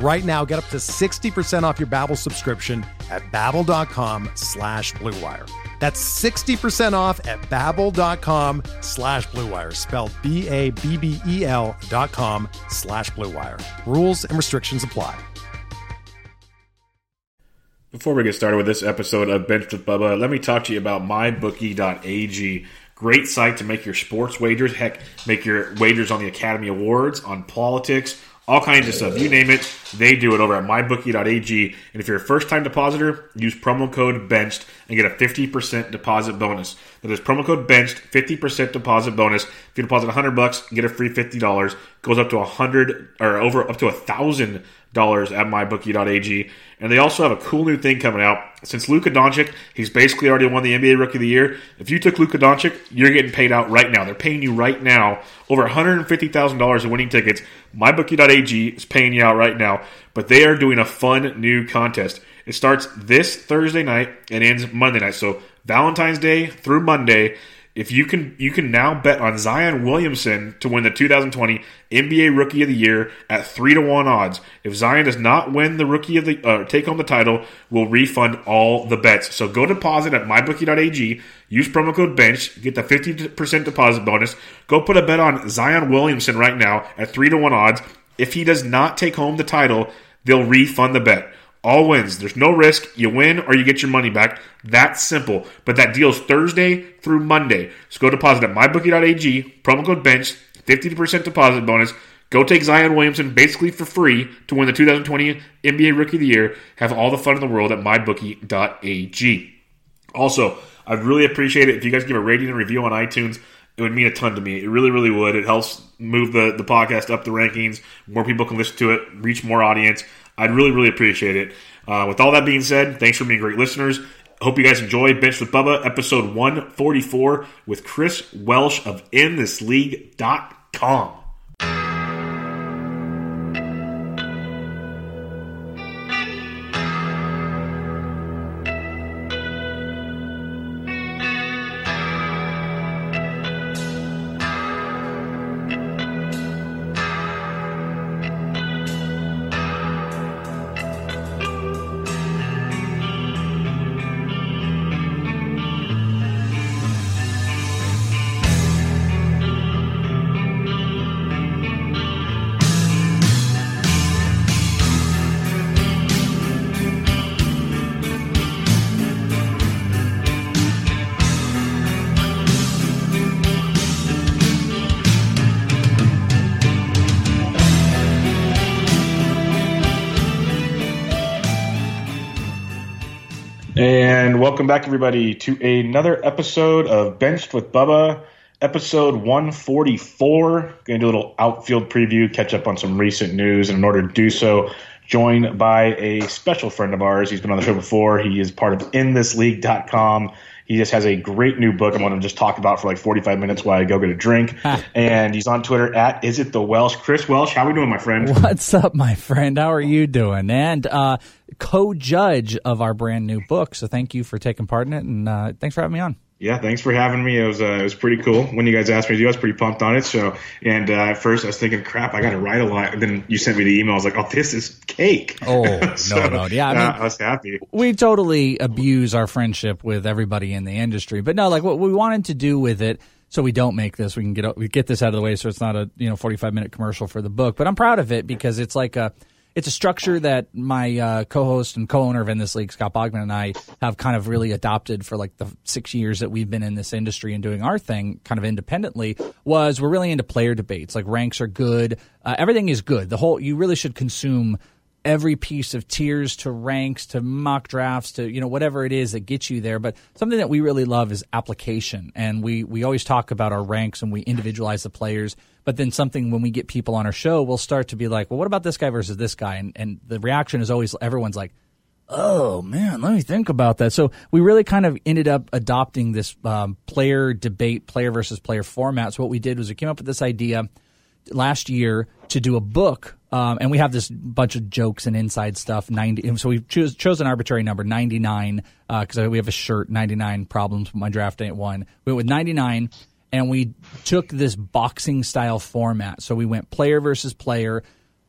Right now, get up to 60% off your Babbel subscription at babbel.com slash bluewire. That's 60% off at babbel.com slash bluewire, spelled B-A-B-B-E-L dot com slash bluewire. Rules and restrictions apply. Before we get started with this episode of Bench with Bubba, let me talk to you about mybookie.ag. Great site to make your sports wagers. Heck, make your wagers on the Academy Awards, on politics, all kinds of stuff. You name it, they do it over at mybookie.ag. And if you're a first time depositor, use promo code BENCHED and get a 50% deposit bonus. That is promo code BENCHED, 50% deposit bonus. If you deposit 100 bucks, get a free $50. Goes up to 100 or over up to a $1,000 at mybookie.ag. And they also have a cool new thing coming out. Since Luka Doncic, he's basically already won the NBA Rookie of the Year. If you took Luka Doncic, you're getting paid out right now. They're paying you right now over $150,000 in winning tickets. MyBookie.ag is paying you out right now, but they are doing a fun new contest. It starts this Thursday night and ends Monday night. So Valentine's Day through Monday if you can you can now bet on Zion Williamson to win the 2020 NBA Rookie of the Year at three to one odds. If Zion does not win the Rookie of the uh, take home the title, we'll refund all the bets. So go deposit at mybookie.ag. Use promo code Bench, get the 50% deposit bonus. Go put a bet on Zion Williamson right now at three to one odds. If he does not take home the title, they'll refund the bet. All wins. There's no risk. You win or you get your money back. That's simple. But that deal's Thursday through Monday. So go deposit at mybookie.ag, promo code BENCH, 50% deposit bonus. Go take Zion Williamson basically for free to win the 2020 NBA Rookie of the Year. Have all the fun in the world at mybookie.ag. Also, I'd really appreciate it if you guys give a rating and review on iTunes. It would mean a ton to me. It really, really would. It helps move the, the podcast up the rankings. More people can listen to it, reach more audience. I'd really, really appreciate it. Uh, with all that being said, thanks for being great listeners. Hope you guys enjoy Bench with Bubba, episode 144 with Chris Welsh of InThisLeague.com. back, everybody, to another episode of Benched with Bubba, episode 144. Going to do a little outfield preview, catch up on some recent news, and in order to do so, joined by a special friend of ours. He's been on the show before. He is part of InThisLeague.com. He just has a great new book I'm going to just talk about for like 45 minutes while I go get a drink. and he's on Twitter at Is It The Welsh. Chris Welsh, how are we doing, my friend? What's up, my friend? How are you doing? And uh, co-judge of our brand new book. So thank you for taking part in it, and uh, thanks for having me on. Yeah, thanks for having me. It was uh, it was pretty cool when you guys asked me to do. I was pretty pumped on it. So, and uh, at first I was thinking, crap, I got to write a lot. And then you sent me the email. I was like, oh, this is cake. Oh so, no, no, yeah, I, mean, I was happy. We totally abuse our friendship with everybody in the industry, but no, like what we wanted to do with it. So we don't make this. We can get we get this out of the way, so it's not a you know forty five minute commercial for the book. But I'm proud of it because it's like a it's a structure that my uh, co-host and co-owner of In This League, Scott Bogman, and I have kind of really adopted for like the six years that we've been in this industry and doing our thing, kind of independently. Was we're really into player debates. Like ranks are good, uh, everything is good. The whole you really should consume every piece of tiers to ranks to mock drafts to you know whatever it is that gets you there. But something that we really love is application. And we we always talk about our ranks and we individualize the players. But then something when we get people on our show we'll start to be like well what about this guy versus this guy? And and the reaction is always everyone's like oh man let me think about that. So we really kind of ended up adopting this um, player debate player versus player format. So what we did was we came up with this idea last year to do a book um, and we have this bunch of jokes and inside stuff. Ninety, so we choose chose an arbitrary number, ninety nine, because uh, we have a shirt, ninety nine problems with my draft at one. We went with ninety nine, and we took this boxing style format. So we went player versus player.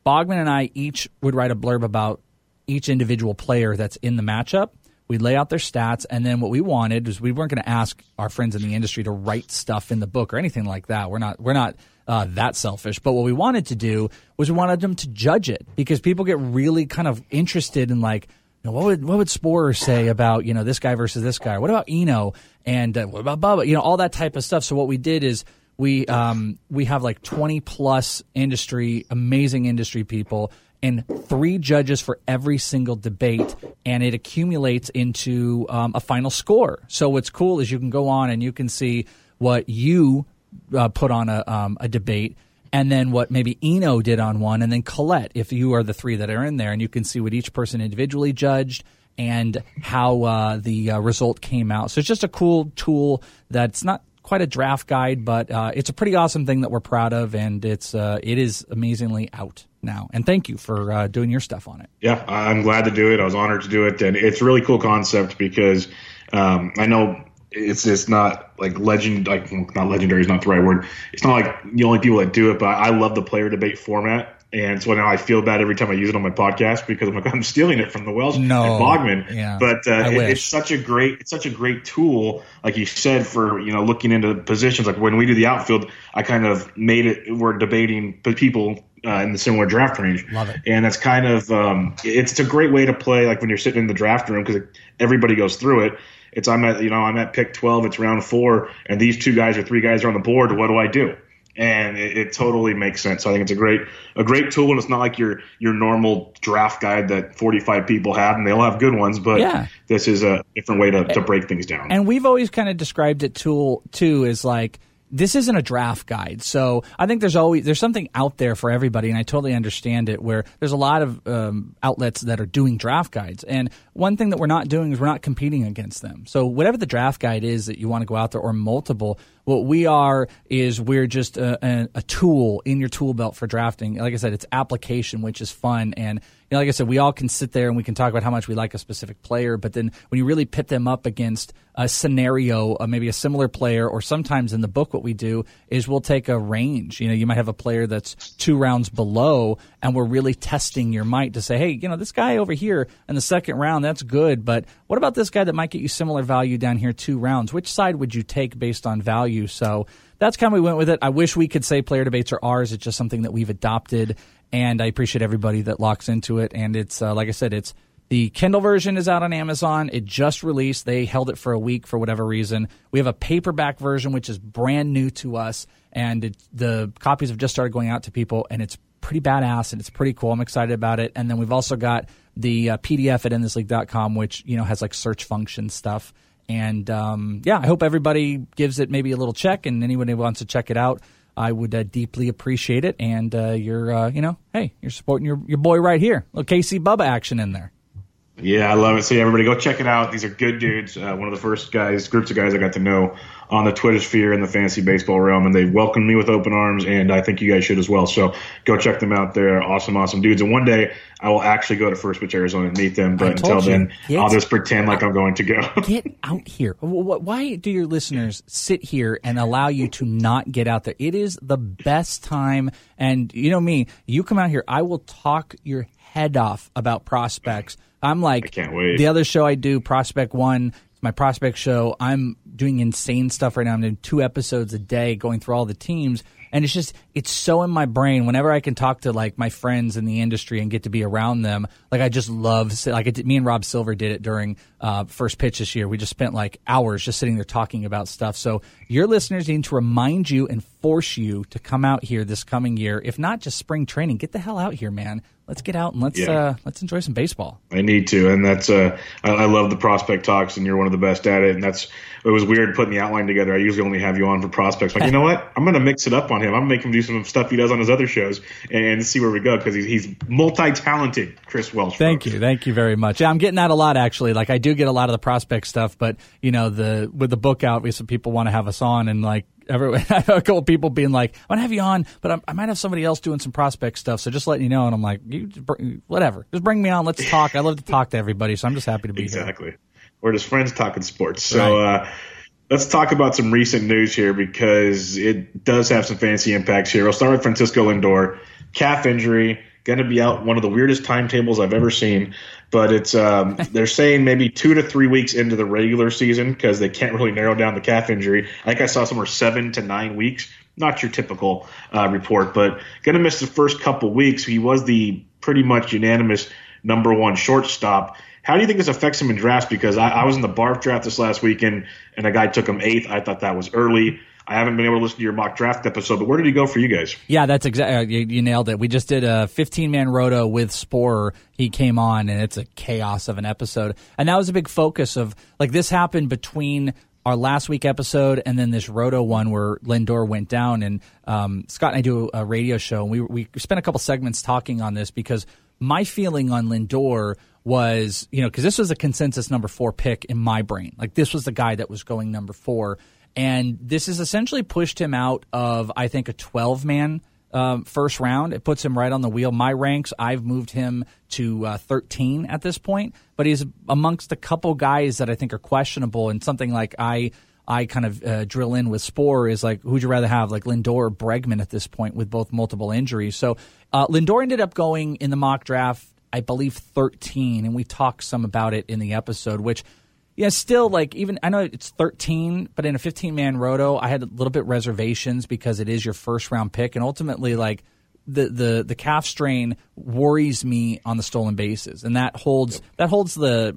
Bogman and I each would write a blurb about each individual player that's in the matchup. We lay out their stats, and then what we wanted was we weren't going to ask our friends in the industry to write stuff in the book or anything like that. We're not. We're not uh, that selfish. But what we wanted to do was we wanted them to judge it because people get really kind of interested in like, you know, what would what would Sporer say about you know this guy versus this guy? What about Eno and uh, what about Bubba? You know all that type of stuff. So what we did is we um, we have like twenty plus industry amazing industry people and three judges for every single debate, and it accumulates into um, a final score. So what's cool is you can go on and you can see what you uh, put on a, um, a debate, and then what maybe Eno did on one, and then Colette, if you are the three that are in there, and you can see what each person individually judged and how uh, the uh, result came out. So it's just a cool tool that's not quite a draft guide, but uh, it's a pretty awesome thing that we're proud of, and it's uh, it is amazingly out now. And thank you for uh, doing your stuff on it. Yeah, I'm glad to do it. I was honored to do it, and it's a really cool concept because um, I know it's just not like legend like not legendary is not the right word it's not like the only people that do it but i love the player debate format and so now I feel bad every time I use it on my podcast because I'm like I'm stealing it from the Welsh no, and Bogman. Yeah, but uh, it, it's such a great it's such a great tool, like you said, for you know looking into positions. Like when we do the outfield, I kind of made it. We're debating people uh, in the similar draft range. Love it. And that's kind of um, it's, it's a great way to play like when you're sitting in the draft room because everybody goes through it it's I'm at you know I'm at pick 12. It's round four, and these two guys or three guys are on the board. What do I do? And it, it totally makes sense. So I think it's a great a great tool, and it's not like your your normal draft guide that 45 people have, and they all have good ones. But yeah. this is a different way to, to break things down. And we've always kind of described it tool too as like this isn't a draft guide. So I think there's always there's something out there for everybody, and I totally understand it. Where there's a lot of um, outlets that are doing draft guides, and one thing that we're not doing is we're not competing against them. So whatever the draft guide is that you want to go out there, or multiple, what we are is we're just a, a, tool in your tool belt for drafting. Like I said, it's application, which is fun and you know, like I said, we all can sit there and we can talk about how much we like a specific player, but then when you really pit them up against a scenario, uh, maybe a similar player, or sometimes in the book, what we do is we'll take a range. You know, you might have a player that's two rounds below, and we're really testing your might to say, hey, you know, this guy over here in the second round, that's good, but what about this guy that might get you similar value down here two rounds? Which side would you take based on value? So that's kind of we went with it. I wish we could say player debates are ours. It's just something that we've adopted and I appreciate everybody that locks into it. And it's uh, like I said, it's the Kindle version is out on Amazon. It just released. They held it for a week for whatever reason. We have a paperback version, which is brand new to us, and it, the copies have just started going out to people, and it's pretty badass and it's pretty cool. I'm excited about it. And then we've also got the uh, PDF at inthisleague.com, which you know has like search function stuff. And um, yeah, I hope everybody gives it maybe a little check, and anyone who wants to check it out I would uh, deeply appreciate it. And uh, you're, uh, you know, hey, you're supporting your, your boy right here. Little KC Bubba action in there. Yeah, I love it. So everybody go check it out. These are good dudes. Uh, one of the first guys, groups of guys I got to know on the Twitter sphere in the fantasy baseball realm, and they welcomed me with open arms, and I think you guys should as well. So go check them out. They're awesome, awesome dudes. And one day I will actually go to First Pitch Arizona and meet them. But until you, then, I'll just pretend like I'm going to go. get out here. Why do your listeners sit here and allow you to not get out there? It is the best time. And you know me, you come out here, I will talk your head off about prospects. I'm like, I can't wait. The other show I do, Prospect One, my prospect show. I'm doing insane stuff right now. I'm doing two episodes a day, going through all the teams and it's just it's so in my brain whenever i can talk to like my friends in the industry and get to be around them like i just love like it, me and rob silver did it during uh, first pitch this year we just spent like hours just sitting there talking about stuff so your listeners need to remind you and force you to come out here this coming year if not just spring training get the hell out here man let's get out and let's yeah. uh, let's enjoy some baseball. I need to, and that's uh, I, I, love the prospect talks, and you're one of the best at it. And that's it was weird putting the outline together. I usually only have you on for prospects. Like you know what, I'm going to mix it up on him. I'm going to make him do some stuff he does on his other shows, and see where we go because he's, he's multi talented. Chris Welsh. Thank you, thank you very much. Yeah, I'm getting that a lot actually. Like I do get a lot of the prospect stuff, but you know the with the book out, we some people want to have us on, and like every, I have a couple people being like, "I want to have you on, but I'm, i might have somebody else doing some prospect stuff." So just letting you know, and I'm like, you, "Whatever, just bring me on. Let's talk." I love to talk to everybody, so I'm just happy to be exactly. here. Exactly, we're just friends talking sports. So right. uh, let's talk about some recent news here because it does have some fancy impacts here. We'll start with Francisco Lindor, calf injury going to be out one of the weirdest timetables I've ever seen. But it's um, they're saying maybe two to three weeks into the regular season because they can't really narrow down the calf injury. I think I saw somewhere seven to nine weeks. Not your typical uh, report, but going to miss the first couple weeks. He was the pretty much unanimous number one shortstop. How do you think this affects him in drafts? Because I, I was in the Barf draft this last weekend, and a guy took him eighth. I thought that was early. I haven't been able to listen to your mock draft episode, but where did he go for you guys? Yeah, that's exactly uh, you, you, nailed it. We just did a 15 man roto with Sporer. He came on, and it's a chaos of an episode. And that was a big focus of like this happened between our last week episode and then this roto one where Lindor went down. And um, Scott and I do a radio show, and we we spent a couple segments talking on this because my feeling on Lindor was, you know, because this was a consensus number four pick in my brain. Like this was the guy that was going number four. And this has essentially pushed him out of, I think, a 12 man um, first round. It puts him right on the wheel. My ranks, I've moved him to uh, 13 at this point, but he's amongst a couple guys that I think are questionable. And something like I. I kind of uh, drill in with Sporer is like, who'd you rather have, like Lindor or Bregman at this point with both multiple injuries? So uh, Lindor ended up going in the mock draft, I believe, 13, and we talked some about it in the episode, which yeah, still like even I know it's 13, but in a 15 man roto, I had a little bit reservations because it is your first round pick, and ultimately like the the the calf strain worries me on the stolen bases, and that holds yep. that holds the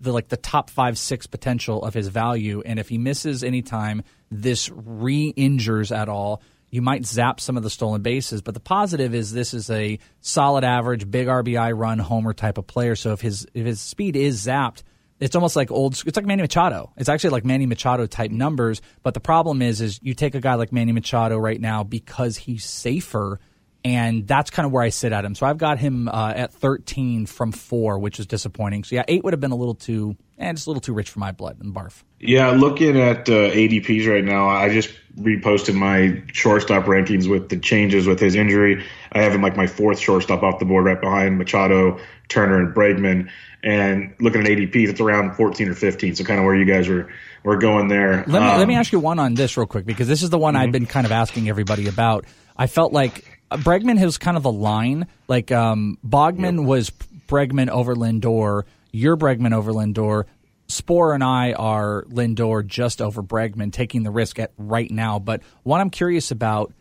the like the top five six potential of his value, and if he misses any time, this re-injures at all. You might zap some of the stolen bases, but the positive is this is a solid average, big RBI run homer type of player. So if his if his speed is zapped, it's almost like old. It's like Manny Machado. It's actually like Manny Machado type numbers. But the problem is, is you take a guy like Manny Machado right now because he's safer, and that's kind of where I sit at him. So I've got him uh, at 13 from four, which is disappointing. So yeah, eight would have been a little too, and eh, it's a little too rich for my blood and barf. Yeah, looking at uh, ADPs right now, I just reposted my shortstop rankings with the changes with his injury. I have him like my fourth shortstop off the board, right behind Machado, Turner, and Bregman and looking at ADPs, it's around 14 or 15. So kind of where you guys were were going there. Let me um, let me ask you one on this real quick because this is the one mm-hmm. I've been kind of asking everybody about. I felt like Bregman has kind of a line. Like um, Bogman yep. was Bregman over Lindor. You're Bregman over Lindor. Sporer and I are Lindor just over Bregman, taking the risk at right now. But what I'm curious about,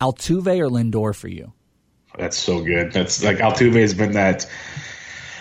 Altuve or Lindor for you? That's so good. That's like Altuve has been that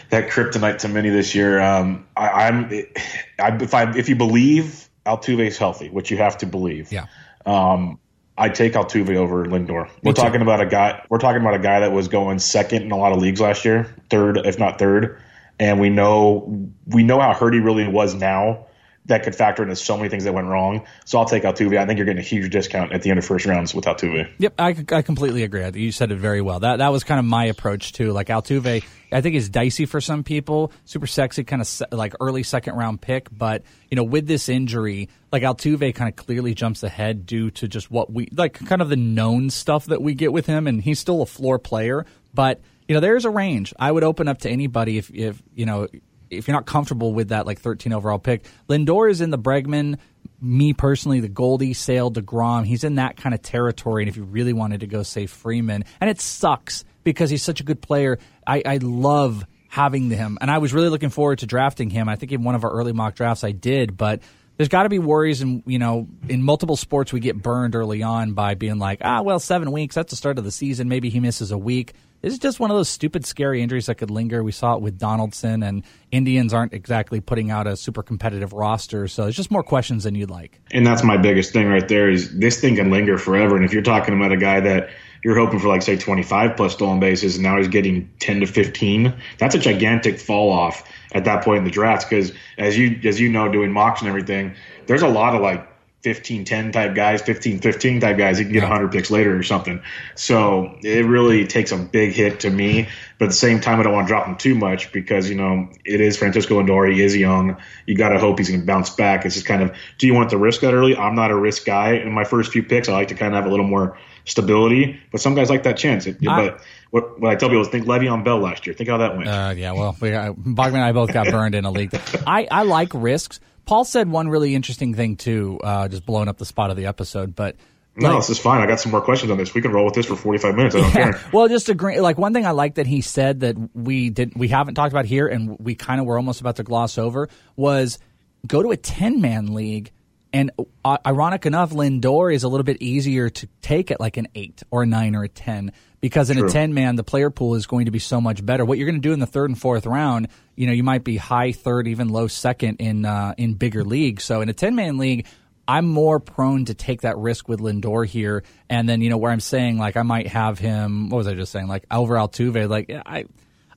that kryptonite to many this year. Um, I, am if I if you believe Altuve is healthy, which you have to believe, yeah. Um, I take Altuve over Lindor. We're talking about a guy. We're talking about a guy that was going second in a lot of leagues last year, third if not third, and we know we know how hurt he really was now that could factor into so many things that went wrong. So I'll take Altuve. I think you're getting a huge discount at the end of first rounds with Altuve. Yep, I, I completely agree. You said it very well. That that was kind of my approach too. Like Altuve, I think is dicey for some people. Super sexy, kind of se- like early second round pick. But you know, with this injury, like Altuve kind of clearly jumps ahead due to just what we like, kind of the known stuff that we get with him, and he's still a floor player, but you know, there's a range. I would open up to anybody if, if you know, if you're not comfortable with that like 13 overall pick, Lindor is in the Bregman. Me personally, the Goldie, Sale, Degrom, he's in that kind of territory. And if you really wanted to go, say Freeman, and it sucks because he's such a good player. I, I love having him, and I was really looking forward to drafting him. I think in one of our early mock drafts I did, but there's got to be worries, and you know, in multiple sports, we get burned early on by being like, ah, well, seven weeks, that's the start of the season. Maybe he misses a week. This is just one of those stupid, scary injuries that could linger. We saw it with Donaldson, and Indians aren't exactly putting out a super competitive roster, so it's just more questions than you'd like. And that's my biggest thing right there is this thing can linger forever. And if you're talking about a guy that you're hoping for like say 25 plus stolen bases, and now he's getting 10 to 15. That's a gigantic fall off at that point in the draft because as you as you know, doing mocks and everything, there's a lot of like 15 10 type guys, 15 15 type guys. You can get 100 picks later or something. So it really takes a big hit to me. But at the same time, I don't want to drop him too much because, you know, it is Francisco Lindor. He is young. You got to hope he's going to bounce back. It's just kind of, do you want to risk that early? I'm not a risk guy. In my first few picks, I like to kind of have a little more stability. But some guys like that chance. It, I, but what, what I tell people is think Le'Veon Bell last year. Think how that went. Uh, yeah, well, we, uh, Bogman and I both got burned in a league. I, I like risks. Paul said one really interesting thing too, uh, just blowing up the spot of the episode, but. No, like, this is fine. I got some more questions on this. We can roll with this for 45 minutes. I don't yeah. care. Well, just agree. Like one thing I like that he said that we didn't, we haven't talked about here, and we kind of were almost about to gloss over was go to a 10 man league and uh, ironic enough, Lindor is a little bit easier to take at like an eight or a nine or a 10 because in True. a 10 man, the player pool is going to be so much better. What you're going to do in the third and fourth round, you know, you might be high third, even low second in, uh, in bigger leagues. So in a 10 man league, I'm more prone to take that risk with Lindor here. And then, you know, where I'm saying like I might have him, what was I just saying? Like over Altuve, like I,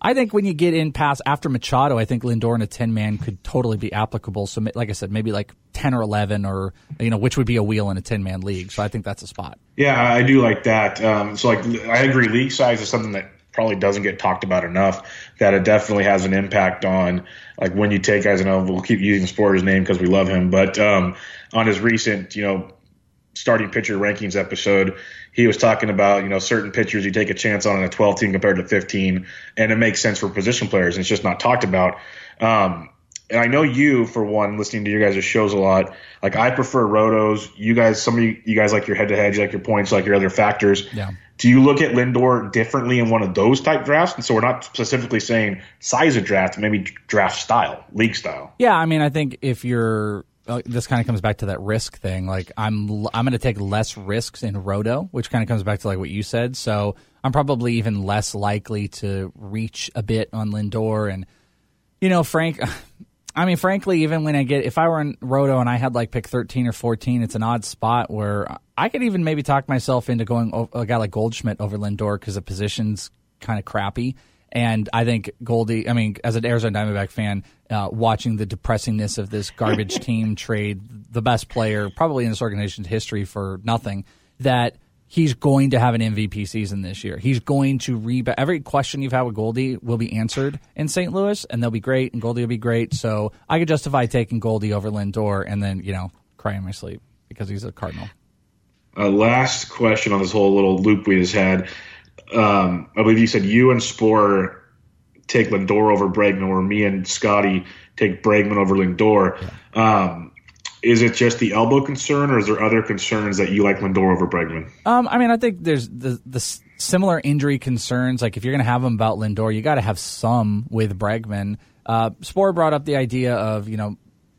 I think when you get in past after Machado, I think Lindor in a ten man could totally be applicable. So, like I said, maybe like ten or eleven, or you know, which would be a wheel in a ten man league. So, I think that's a spot. Yeah, I do like that. Um, so, like, I agree. League size is something that probably doesn't get talked about enough. That it definitely has an impact on like when you take guys. Know we'll keep using Sporer's name because we love him, but um, on his recent, you know, starting pitcher rankings episode he was talking about, you know, certain pitchers you take a chance on in a 12 team compared to 15, and it makes sense for position players, and it's just not talked about. Um, and I know you, for one, listening to your guys' shows a lot. Like I prefer rotos. You guys, some of you, you guys like your head to head, you like your points, like your other factors. Yeah. Do you look at Lindor differently in one of those type drafts? And so we're not specifically saying size of draft, maybe draft style, league style. Yeah, I mean, I think if you're uh, this kind of comes back to that risk thing. Like I'm I'm going to take less risks in roto, which kind of comes back to like what you said. So I'm probably even less likely to reach a bit on Lindor and you know Frank. I mean, frankly, even when I get if I were in roto and I had like pick 13 or 14, it's an odd spot where I could even maybe talk myself into going a guy like Goldschmidt over Lindor because the position's kind of crappy. And I think Goldie, I mean, as an Arizona Diamondback fan, uh, watching the depressingness of this garbage team trade the best player probably in this organization's history for nothing, that he's going to have an MVP season this year. He's going to rebound. Every question you've had with Goldie will be answered in St. Louis, and they'll be great, and Goldie will be great. So I could justify taking Goldie over Lindor and then, you know, cry in my sleep because he's a Cardinal. Uh, last question on this whole little loop we just had um, I believe you said you and Sporer take Lindor over Bregman, or me and Scotty take Bregman over Lindor. Um, is it just the elbow concern, or is there other concerns that you like Lindor over Bregman? Um, I mean, I think there's the the similar injury concerns. Like if you're going to have them about Lindor, you got to have some with Bregman. Uh, Sporer brought up the idea of you know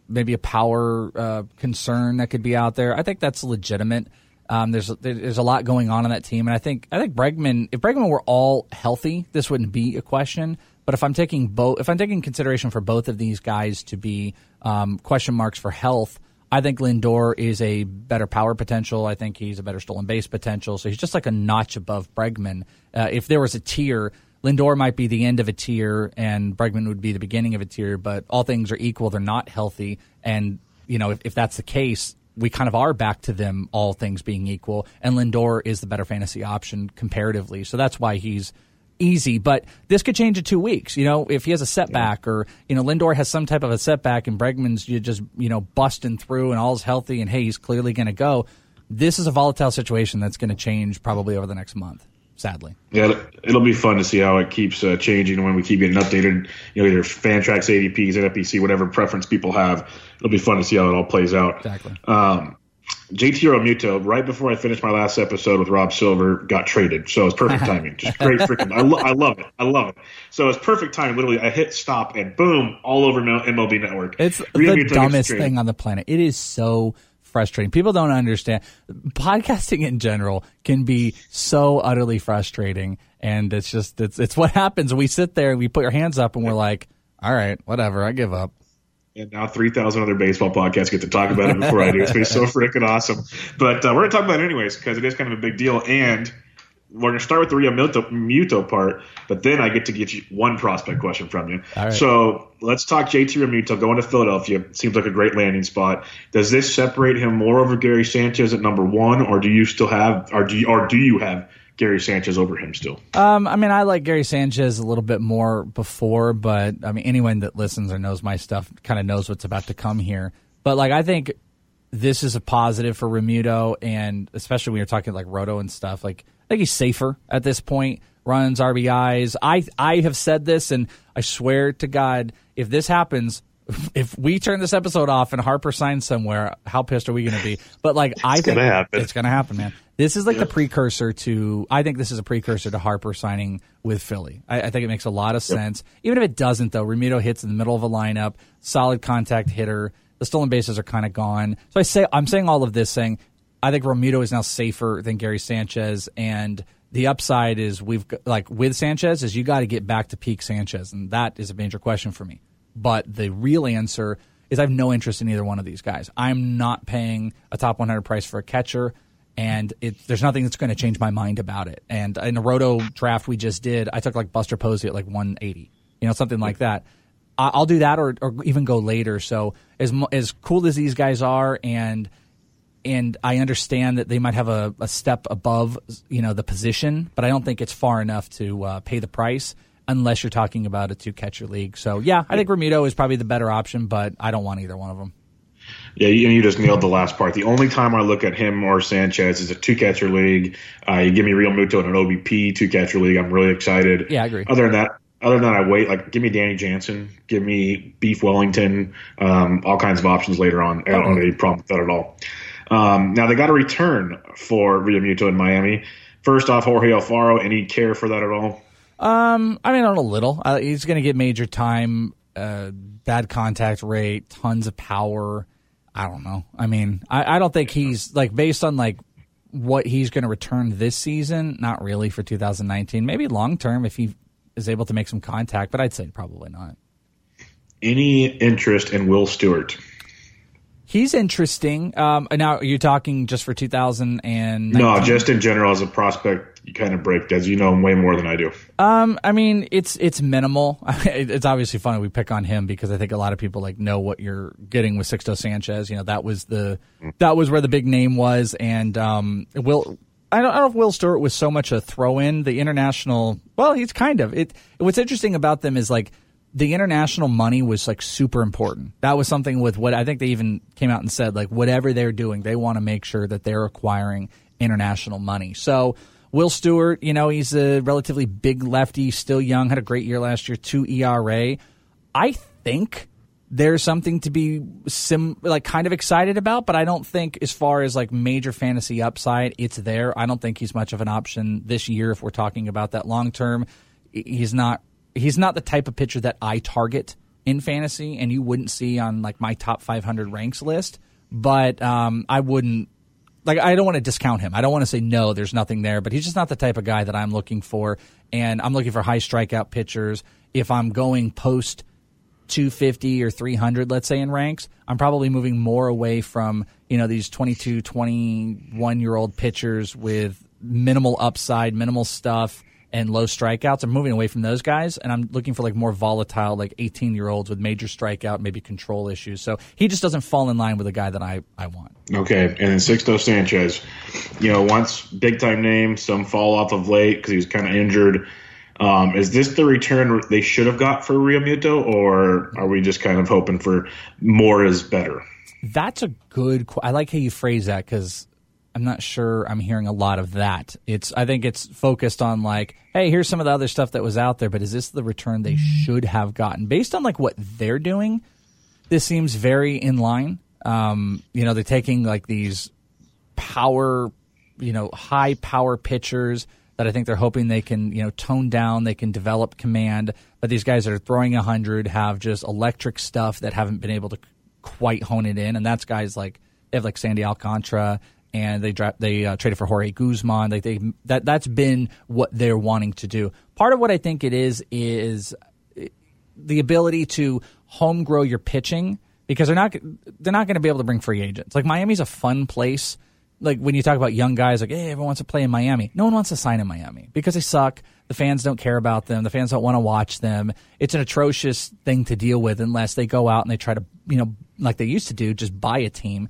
maybe a power uh, concern that could be out there. I think that's legitimate. Um, there's there's a lot going on in that team, and I think I think Bregman. If Bregman were all healthy, this wouldn't be a question. But if I'm taking both, if I'm taking consideration for both of these guys to be um, question marks for health, I think Lindor is a better power potential. I think he's a better stolen base potential. So he's just like a notch above Bregman. Uh, if there was a tier, Lindor might be the end of a tier, and Bregman would be the beginning of a tier. But all things are equal; they're not healthy, and you know if, if that's the case, we kind of are back to them, all things being equal. And Lindor is the better fantasy option comparatively. So that's why he's easy. But this could change in two weeks. You know, if he has a setback or, you know, Lindor has some type of a setback and Bregman's just, you know, busting through and all's healthy and hey, he's clearly going to go. This is a volatile situation that's going to change probably over the next month sadly. Yeah, it'll be fun to see how it keeps uh, changing when we keep getting updated. You know, either Fantrax, ADPs, NFBC, whatever preference people have. It'll be fun to see how it all plays out. Exactly. Um, JT Realmuto, right before I finished my last episode with Rob Silver, got traded. So it's perfect timing. Just great freaking. I, lo- I love it. I love it. So it's perfect timing. Literally, I hit stop and boom, all over MLB Network. It's the dumbest thing on the planet. It is so frustrating. People don't understand. Podcasting in general can be so utterly frustrating, and it's just it's it's what happens. We sit there, we put our hands up, and we're like, "All right, whatever, I give up." And now 3,000 other baseball podcasts get to talk about it before I do. It's been so freaking awesome. But uh, we're going to talk about it anyways because it is kind of a big deal. And we're going to start with the Realmuto Muto part, but then I get to get you one prospect question from you. So let's talk JT Realmuto going to Philadelphia. Seems like a great landing spot. Does this separate him more over Gary Sanchez at number one, or do you still have, or do you, or do you have Gary Sanchez over him still? Um, I mean, I like Gary Sanchez a little bit more before, but I mean, anyone that listens or knows my stuff kind of knows what's about to come here. But like, I think this is a positive for Realmuto, and especially when you're talking like Roto and stuff. Like, I think he's safer at this point. Runs RBIs. I I have said this, and I swear to God, if this happens, if we turn this episode off and Harper signs somewhere, how pissed are we going to be? But like, it's I think gonna happen. it's going to happen, man. This is like the precursor to. I think this is a precursor to Harper signing with Philly. I, I think it makes a lot of sense. Even if it doesn't, though, Realmuto hits in the middle of a lineup, solid contact hitter. The stolen bases are kind of gone. So I say I'm saying all of this, saying I think Realmuto is now safer than Gary Sanchez, and the upside is we've like with Sanchez is you got to get back to peak Sanchez, and that is a major question for me. But the real answer is I have no interest in either one of these guys. I'm not paying a top 100 price for a catcher, and it, there's nothing that's going to change my mind about it. And in the Roto draft we just did, I took like Buster Posey at like 180, you know, something like that. I'll do that, or, or even go later. So as as cool as these guys are, and and I understand that they might have a, a step above, you know, the position, but I don't think it's far enough to uh, pay the price unless you're talking about a two catcher league. So yeah, I think Realmuto is probably the better option, but I don't want either one of them. Yeah, you, you just nailed the last part. The only time I look at him or Sanchez is a two catcher league. Uh, you give me Realmuto in an OBP two catcher league. I'm really excited. Yeah, I agree. Other than that, other than that, I wait. Like, give me Danny Jansen, give me Beef Wellington, um, all kinds of options later on. I don't have any problem with that at all. Um, now they got a return for Realmuto in Miami. First off, Jorge Alfaro. Any care for that at all? Um, I mean, on a little. Uh, he's going to get major time, uh, bad contact rate, tons of power. I don't know. I mean, I, I don't think he's like based on like what he's going to return this season. Not really for 2019. Maybe long term if he is able to make some contact, but I'd say probably not. Any interest in Will Stewart? He's interesting. Um, now you're talking just for 2019. No, just in general as a prospect, you kind of break as you know him way more than I do. Um, I mean, it's it's minimal. it's obviously funny we pick on him because I think a lot of people like know what you're getting with Sixto Sanchez. You know, that was the that was where the big name was, and um, Will. I don't, I don't know if Will Stewart was so much a throw in. The international, well, he's kind of it. What's interesting about them is like the international money was like super important. That was something with what I think they even came out and said like whatever they're doing, they want to make sure that they're acquiring international money. So Will Stewart, you know, he's a relatively big lefty, still young, had a great year last year, two ERA. I think there's something to be sim like kind of excited about, but I don't think as far as like major fantasy upside, it's there. I don't think he's much of an option this year if we're talking about that long term. He's not he's not the type of pitcher that I target in fantasy, and you wouldn't see on like my top 500 ranks list. But um, I wouldn't like I don't want to discount him. I don't want to say no, there's nothing there, but he's just not the type of guy that I'm looking for. And I'm looking for high strikeout pitchers. If I'm going post 250 or 300, let's say in ranks, I'm probably moving more away from you know these 22, 21 year old pitchers with minimal upside, minimal stuff and low strikeouts. I'm moving away from those guys, and I'm looking for like more volatile, like 18 year olds with major strikeout, maybe control issues. So he just doesn't fall in line with the guy that I, I want. Okay, and then Sixto Sanchez, you know, once big time name, some fall off of late because he was kind of injured. Um, is this the return they should have got for Realmuto, or are we just kind of hoping for more is better? That's a good. Qu- I like how you phrase that because I'm not sure I'm hearing a lot of that. It's I think it's focused on like, hey, here's some of the other stuff that was out there, but is this the return they should have gotten based on like what they're doing? This seems very in line. Um, you know, they're taking like these power, you know, high power pitchers that I think they're hoping they can, you know, tone down, they can develop command. But these guys that are throwing 100 have just electric stuff that haven't been able to quite hone it in. And that's guys like, they have like Sandy Alcantara and they dra- they uh, traded for Jorge Guzman. Like they that that's been what they're wanting to do. Part of what I think it is is the ability to home grow your pitching because they're not they're not going to be able to bring free agents. Like Miami's a fun place. Like when you talk about young guys, like hey, everyone wants to play in Miami. No one wants to sign in Miami because they suck. The fans don't care about them. The fans don't want to watch them. It's an atrocious thing to deal with unless they go out and they try to, you know, like they used to do, just buy a team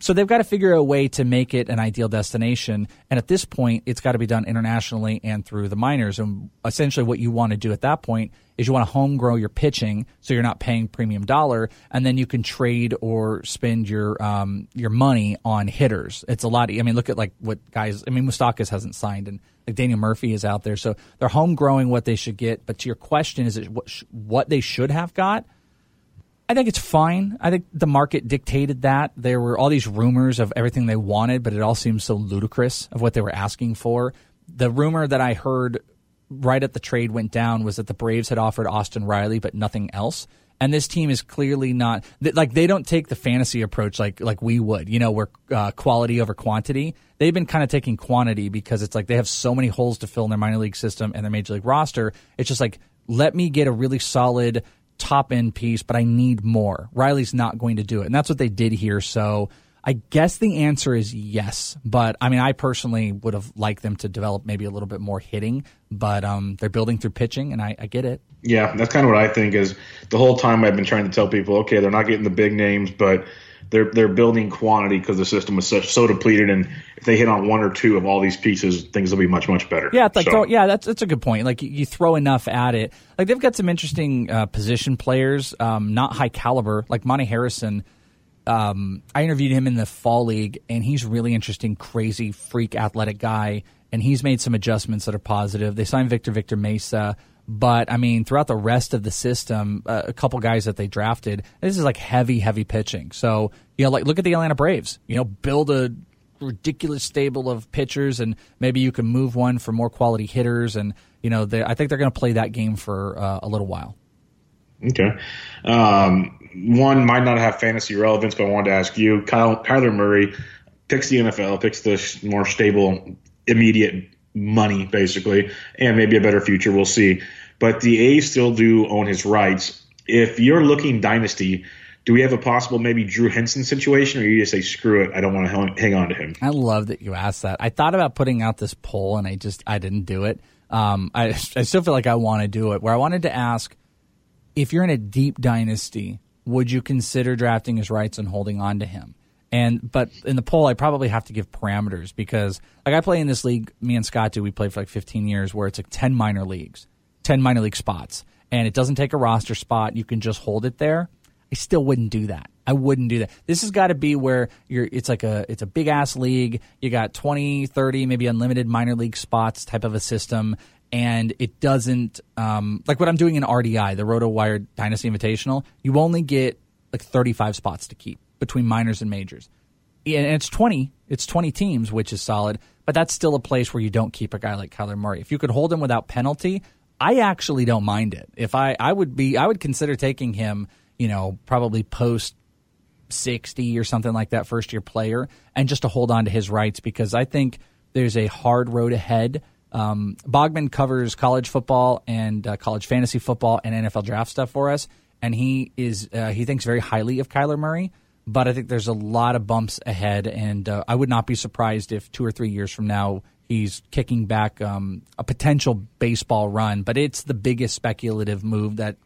so they've got to figure a way to make it an ideal destination. And at this point, it's got to be done internationally and through the minors. And essentially, what you want to do at that point is you want to home grow your pitching, so you're not paying premium dollar, and then you can trade or spend your um, your money on hitters. It's a lot. I mean, look at like what guys. I mean, Moustakas hasn't signed, and like Daniel Murphy is out there, so they're home growing what they should get. But to your question, is it what, what they should have got? I think it's fine. I think the market dictated that. There were all these rumors of everything they wanted, but it all seems so ludicrous of what they were asking for. The rumor that I heard right at the trade went down was that the Braves had offered Austin Riley, but nothing else. And this team is clearly not like they don't take the fantasy approach like like we would, you know, where uh, quality over quantity. They've been kind of taking quantity because it's like they have so many holes to fill in their minor league system and their major league roster. It's just like let me get a really solid top end piece, but I need more. Riley's not going to do it. And that's what they did here. So I guess the answer is yes. But I mean, I personally would have liked them to develop maybe a little bit more hitting, but um, they're building through pitching, and I, I get it. Yeah, that's kind of what I think is the whole time I've been trying to tell people, okay, they're not getting the big names, but they're they're building quantity because the system is such, so depleted, and if they hit on one or two of all these pieces, things will be much much better. Yeah, like so. throw, yeah, that's that's a good point. Like you, you, throw enough at it. Like they've got some interesting uh, position players, um, not high caliber, like Monte Harrison. Um, I interviewed him in the fall league, and he's really interesting, crazy, freak, athletic guy. And he's made some adjustments that are positive. They signed Victor Victor Mesa. But I mean, throughout the rest of the system, uh, a couple guys that they drafted, this is like heavy, heavy pitching. So you know, like look at the Atlanta Braves. You know, build a ridiculous stable of pitchers, and maybe you can move one for more quality hitters. And you know, I think they're going to play that game for uh, a little while. Okay. Um, one might not have fantasy relevance, but I wanted to ask you, Kyle, Kyler Murray picks the NFL, picks the more stable, immediate money, basically, and maybe a better future. We'll see. But the A's still do own his rights. If you're looking dynasty, do we have a possible maybe Drew Henson situation, or you just say screw it, I don't want to hang on to him? I love that you asked that. I thought about putting out this poll, and I just I didn't do it. Um, I I still feel like I want to do it. Where I wanted to ask if you're in a deep dynasty, would you consider drafting his rights and holding on to him? And but in the poll, I probably have to give parameters because like I play in this league. Me and Scott do. We played for like 15 years, where it's like 10 minor leagues, 10 minor league spots, and it doesn't take a roster spot. You can just hold it there. I still wouldn't do that. I wouldn't do that. This has got to be where you're it's like a it's a big ass league. You got 20, 30, maybe unlimited minor league spots type of a system and it doesn't um, like what I'm doing in RDI, the RotoWire Dynasty Invitational, you only get like 35 spots to keep between minors and majors. And it's 20, it's 20 teams, which is solid, but that's still a place where you don't keep a guy like Kyler Murray. If you could hold him without penalty, I actually don't mind it. If I, I would be, I would consider taking him, you know, probably post 60 or something like that first year player and just to hold on to his rights because I think there's a hard road ahead. Um, Bogman covers college football and uh, college fantasy football and NFL draft stuff for us, and he is uh, he thinks very highly of Kyler Murray but I think there's a lot of bumps ahead, and uh, I would not be surprised if two or three years from now he's kicking back um, a potential baseball run. But it's the biggest speculative move that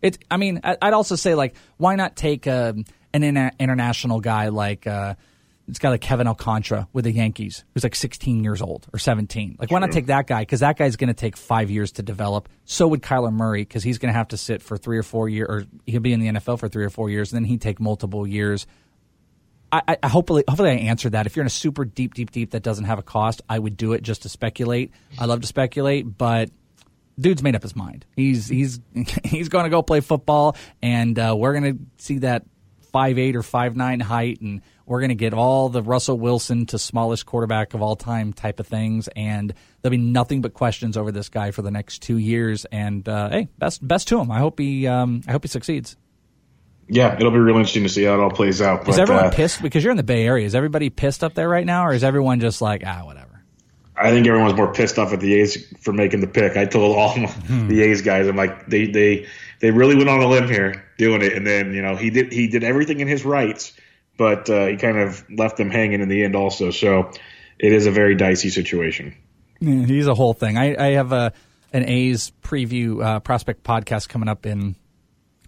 it. I mean, I'd also say like, why not take a, um, an international guy like. Uh, it's got like Kevin Alcantara with the Yankees, who's like 16 years old or 17. Like, why not take that guy? Because that guy's going to take five years to develop. So would Kyler Murray, because he's going to have to sit for three or four years, or he'll be in the NFL for three or four years, and then he'd take multiple years. I, I hopefully hopefully I answered that. If you're in a super deep, deep, deep that doesn't have a cost, I would do it just to speculate. I love to speculate, but dude's made up his mind. He's he's he's going to go play football, and uh, we're going to see that five eight or five nine height, and We're going to get all the Russell Wilson to smallest quarterback of all time type of things, and there'll be nothing but questions over this guy for the next two years. And uh, hey, best best to him. I hope he um, I hope he succeeds. Yeah, it'll be real interesting to see how it all plays out. Is everyone uh, pissed because you're in the Bay Area? Is everybody pissed up there right now, or is everyone just like ah whatever? I think everyone's more pissed off at the A's for making the pick. I told all hmm. the A's guys, I'm like, they they they really went on a limb here doing it, and then you know he did he did everything in his rights, but uh, he kind of left them hanging in the end also. So it is a very dicey situation. Yeah, he's a whole thing. I, I have a an A's preview uh, prospect podcast coming up in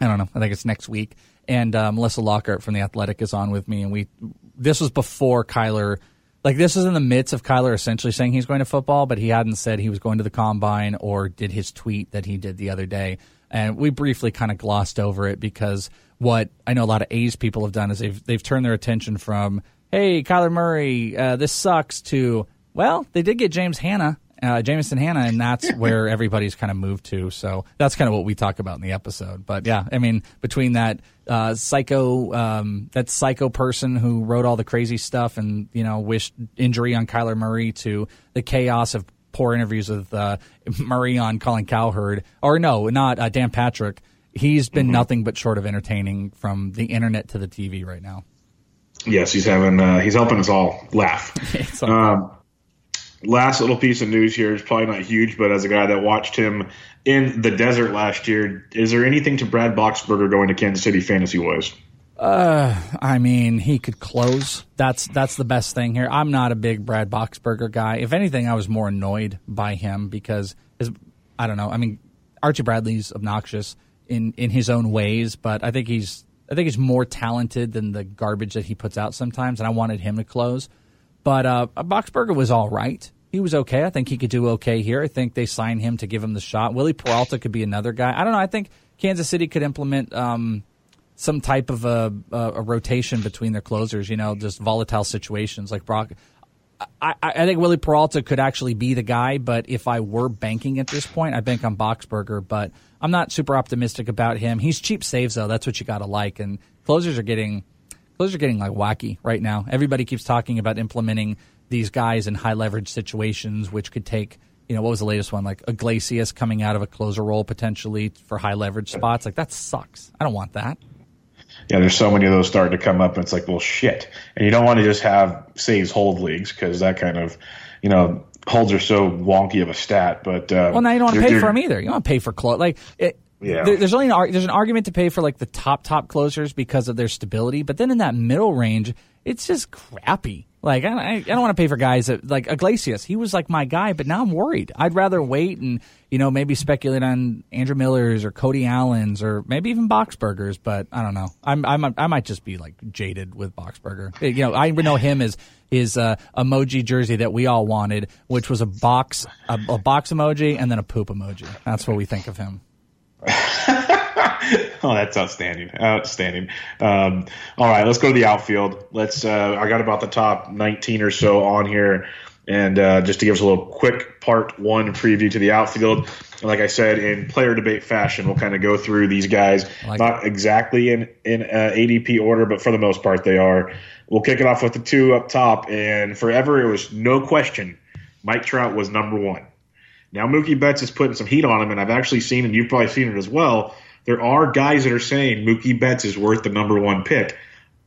I don't know. I think it's next week, and uh, Melissa Lockard from the Athletic is on with me, and we this was before Kyler like this is in the midst of Kyler essentially saying he's going to football, but he hadn't said he was going to the combine or did his tweet that he did the other day. And we briefly kind of glossed over it because what I know a lot of A's people have done is they've they've turned their attention from hey Kyler Murray, uh, this sucks to well they did get James Hannah uh, Jameson Hannah, and that's where everybody's kind of moved to. So that's kind of what we talk about in the episode. But yeah, I mean, between that uh, psycho, um, that psycho person who wrote all the crazy stuff and you know wished injury on Kyler Murray to the chaos of poor interviews with uh, Murray on Colin Cowherd, or no, not uh, Dan Patrick. He's been mm-hmm. nothing but short of entertaining from the internet to the TV right now. Yes, he's having uh, he's helping us all laugh. um, last little piece of news here is probably not huge, but as a guy that watched him in the desert last year, is there anything to Brad Boxberger going to Kansas City fantasy wise? Uh, I mean, he could close. That's that's the best thing here. I'm not a big Brad Boxberger guy. If anything, I was more annoyed by him because his, I don't know. I mean, Archie Bradley's obnoxious in in his own ways, but I think he's I think he's more talented than the garbage that he puts out sometimes, and I wanted him to close. But uh, Boxberger was all right he was okay. I think he could do okay here. I think they signed him to give him the shot. Wily Peralta could be another guy. I don't know. I think Kansas City could implement um, some type of a, a, rotation between their closers. You know, just volatile situations like Brock. I, I, think Wily Peralta could actually be the guy, but if I were banking at this point, I bank on Boxberger. But I'm not super optimistic about him. He's cheap saves though. That's what you got to like. And closers are getting closers are getting like wacky right now. Everybody keeps talking about implementing these guys in high leverage situations, which could take you know, what was the latest one? Like Iglesias coming out of a closer role potentially for high leverage spots. Like that sucks. I don't want that. Yeah, there's so many of those starting to come up, and it's like, well, shit. And you don't want to just have saves hold leagues because that kind of, you know, holds are so wonky of a stat. But uh, well, now you don't want to pay for them either. You don't want to pay for close. Like it, yeah. there's only an, there's an argument to pay for like the top top closers because of their stability, but then in that middle range, it's just crappy. Like I, I don't want to pay for guys that like Iglesias. He was like my guy, but now I'm worried. I'd rather wait and you know maybe speculate on Andrew Miller's or Cody Allen's or maybe even Boxbergers. But I don't know. I'm, I'm I might just be like jaded with Boxberger. You know I know him as his uh, emoji jersey that we all wanted, which was a box a, a box emoji and then a poop emoji. That's what we think of him. oh, that's outstanding. Outstanding. Um, all right, let's go to the outfield. Let's. Uh, I got about the top 19 or so on here, and uh, just to give us a little quick part one preview to the outfield. Like I said, in player debate fashion, we'll kind of go through these guys, like not exactly in in uh, ADP order, but for the most part they are. We'll kick it off with the two up top, and forever it was no question. Mike Trout was number one. Now Mookie Betts is putting some heat on him, and I've actually seen, and you've probably seen it as well there are guys that are saying Mookie Betts is worth the number one pick.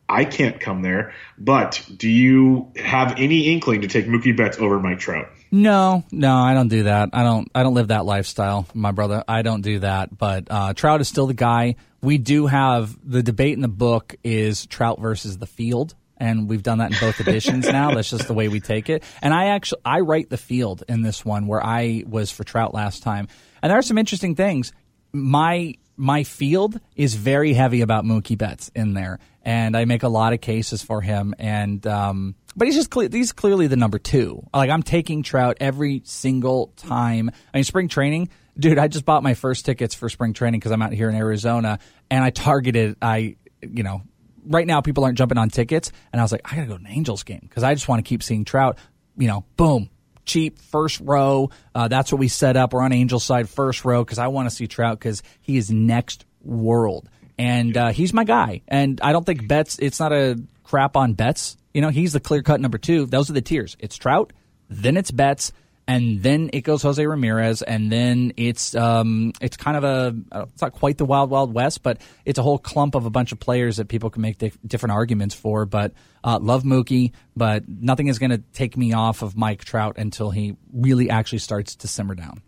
I can't come there, but do you have any inkling to take Mookie Betts over Mike Trout? No, no, I don't do that. I don't. I don't live that lifestyle, my brother. I don't do that. But uh, Trout is still the guy. We do have the debate in the book is Trout versus the field, and we've done that in both editions now. That's just the way we take it. And I actually I write the field in this one where I was for Trout last time, and there are some interesting things. My my field is very heavy about Mookie Betts in there, and I make a lot of cases for him. And um, but he's just cle- he's clearly the number two. Like I'm taking Trout every single time. I mean, spring training, dude. I just bought my first tickets for spring training because I'm out here in Arizona, and I targeted. I you know. Right now, people aren't jumping on tickets, and I was like, I gotta go to an Angels game because I just want to keep seeing Trout. You know, boom, cheap first row. Uh, that's what we set up. We're on Angel side first row because I want to see Trout because he is next world. And uh, he's my guy. And I don't think Betts. it's not a crap on Betts. You know, he's the clear cut number two. Those are the tiers. It's Trout, then it's Betts, and then it goes Jose Ramirez, and then it's um, it's kind of a it's not quite the wild wild west, but it's a whole clump of a bunch of players that people can make di- different arguments for. But uh, love Mookie, but nothing is going to take me off of Mike Trout until he really actually starts to simmer down.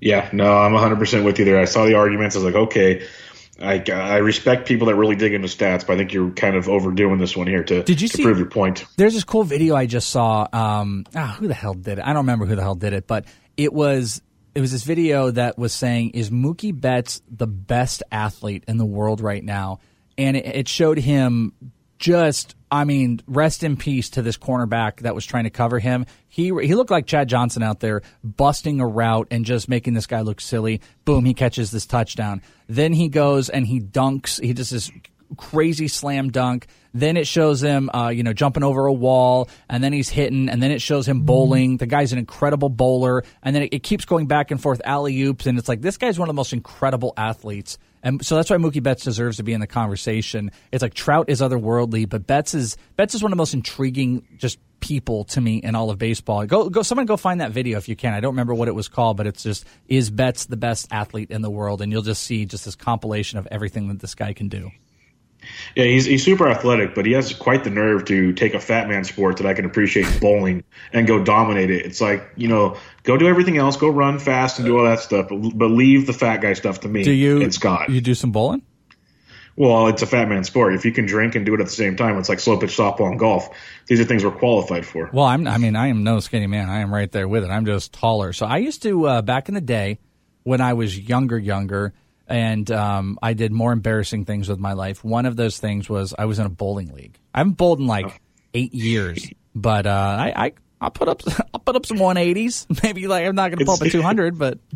Yeah, no, I'm 100% with you there. I saw the arguments. I was like, okay, I, I respect people that really dig into stats, but I think you're kind of overdoing this one here to, Did you to see- prove your point. There's this cool video I just saw. Um, ah, who the hell did it? I don't remember who the hell did it, but it was it was this video that was saying, "Is Mookie Betts the best athlete in the world right now?" And it, it showed him just, I mean, rest in peace to this cornerback that was trying to cover him. He he looked like Chad Johnson out there busting a route and just making this guy look silly. Boom, he catches this touchdown. Then he goes and he dunks. He does this crazy slam dunk. Then it shows him, uh, you know, jumping over a wall, and then he's hitting, and then it shows him bowling. The guy's an incredible bowler, and then it, it keeps going back and forth alley oops, and it's like this guy's one of the most incredible athletes. And so that's why Mookie Betts deserves to be in the conversation. It's like Trout is otherworldly, but Betts is Betts is one of the most intriguing just people to me in all of baseball. Go go someone go find that video if you can. I don't remember what it was called, but it's just is Betts the best athlete in the world and you'll just see just this compilation of everything that this guy can do. Yeah, he's, he's super athletic, but he has quite the nerve to take a fat man sport that I can appreciate bowling and go dominate it. It's like, you know, go do everything else, go run fast and do all that stuff, but, but leave the fat guy stuff to me Do you and Scott. You do some bowling? Well, it's a fat man sport. If you can drink and do it at the same time, it's like slow pitch softball and golf. These are things we're qualified for. Well, I'm. I mean, I am no skinny man. I am right there with it. I'm just taller. So I used to uh, back in the day when I was younger, younger, and um, I did more embarrassing things with my life. One of those things was I was in a bowling league. I haven't bowled in like eight years, but uh, I, I I'll put up I'll put up some 180s. Maybe like I'm not going to pull up a It's- 200, but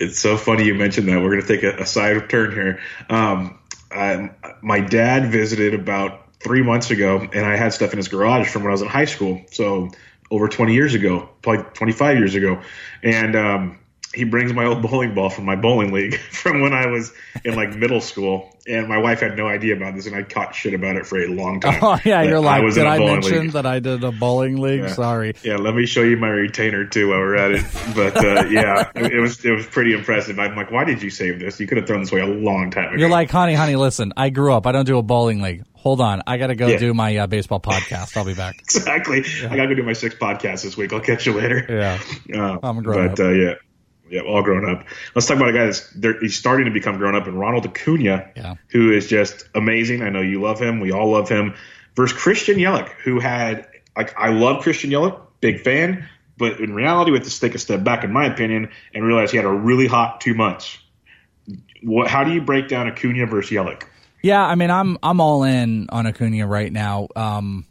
It's so funny you mentioned that. We're going to take a, a side turn here. Um, I, my dad visited about three months ago, and I had stuff in his garage from when I was in high school. So over 20 years ago, probably 25 years ago. And um, he brings my old bowling ball from my bowling league from when I was in like middle school. And my wife had no idea about this, and I caught shit about it for a long time. oh yeah, you're like, was did I mention league. that I did a bowling league? Yeah. Sorry. Yeah, let me show you my retainer too while we're at it. But uh, yeah, it, it was it was pretty impressive. I'm like, why did you save this? You could have thrown this away a long time ago. You're like, honey, honey, listen, I grew up. I don't do a bowling league. Hold on, I got to go Yeah. do my uh, baseball podcast. I'll be back. exactly. I gotta go do my sixth podcast this week. I'll catch you later. Yeah. Uh, I'm grown but, Uh, yeah. Yeah, all grown up. Let's talk about a guy that's he's starting to become grown up, and Ronald Acuna, Yeah. who is just amazing. I know you love him. We all love him. Versus Christian Yelich, who had like I love Christian Yelich, big fan, but in reality, we have to take a step back, in my opinion, and realize he had a really hot two months. What? How do you break down Acuna versus Yelich? Yeah, I mean, I'm I'm all in on Acuna right now. Um,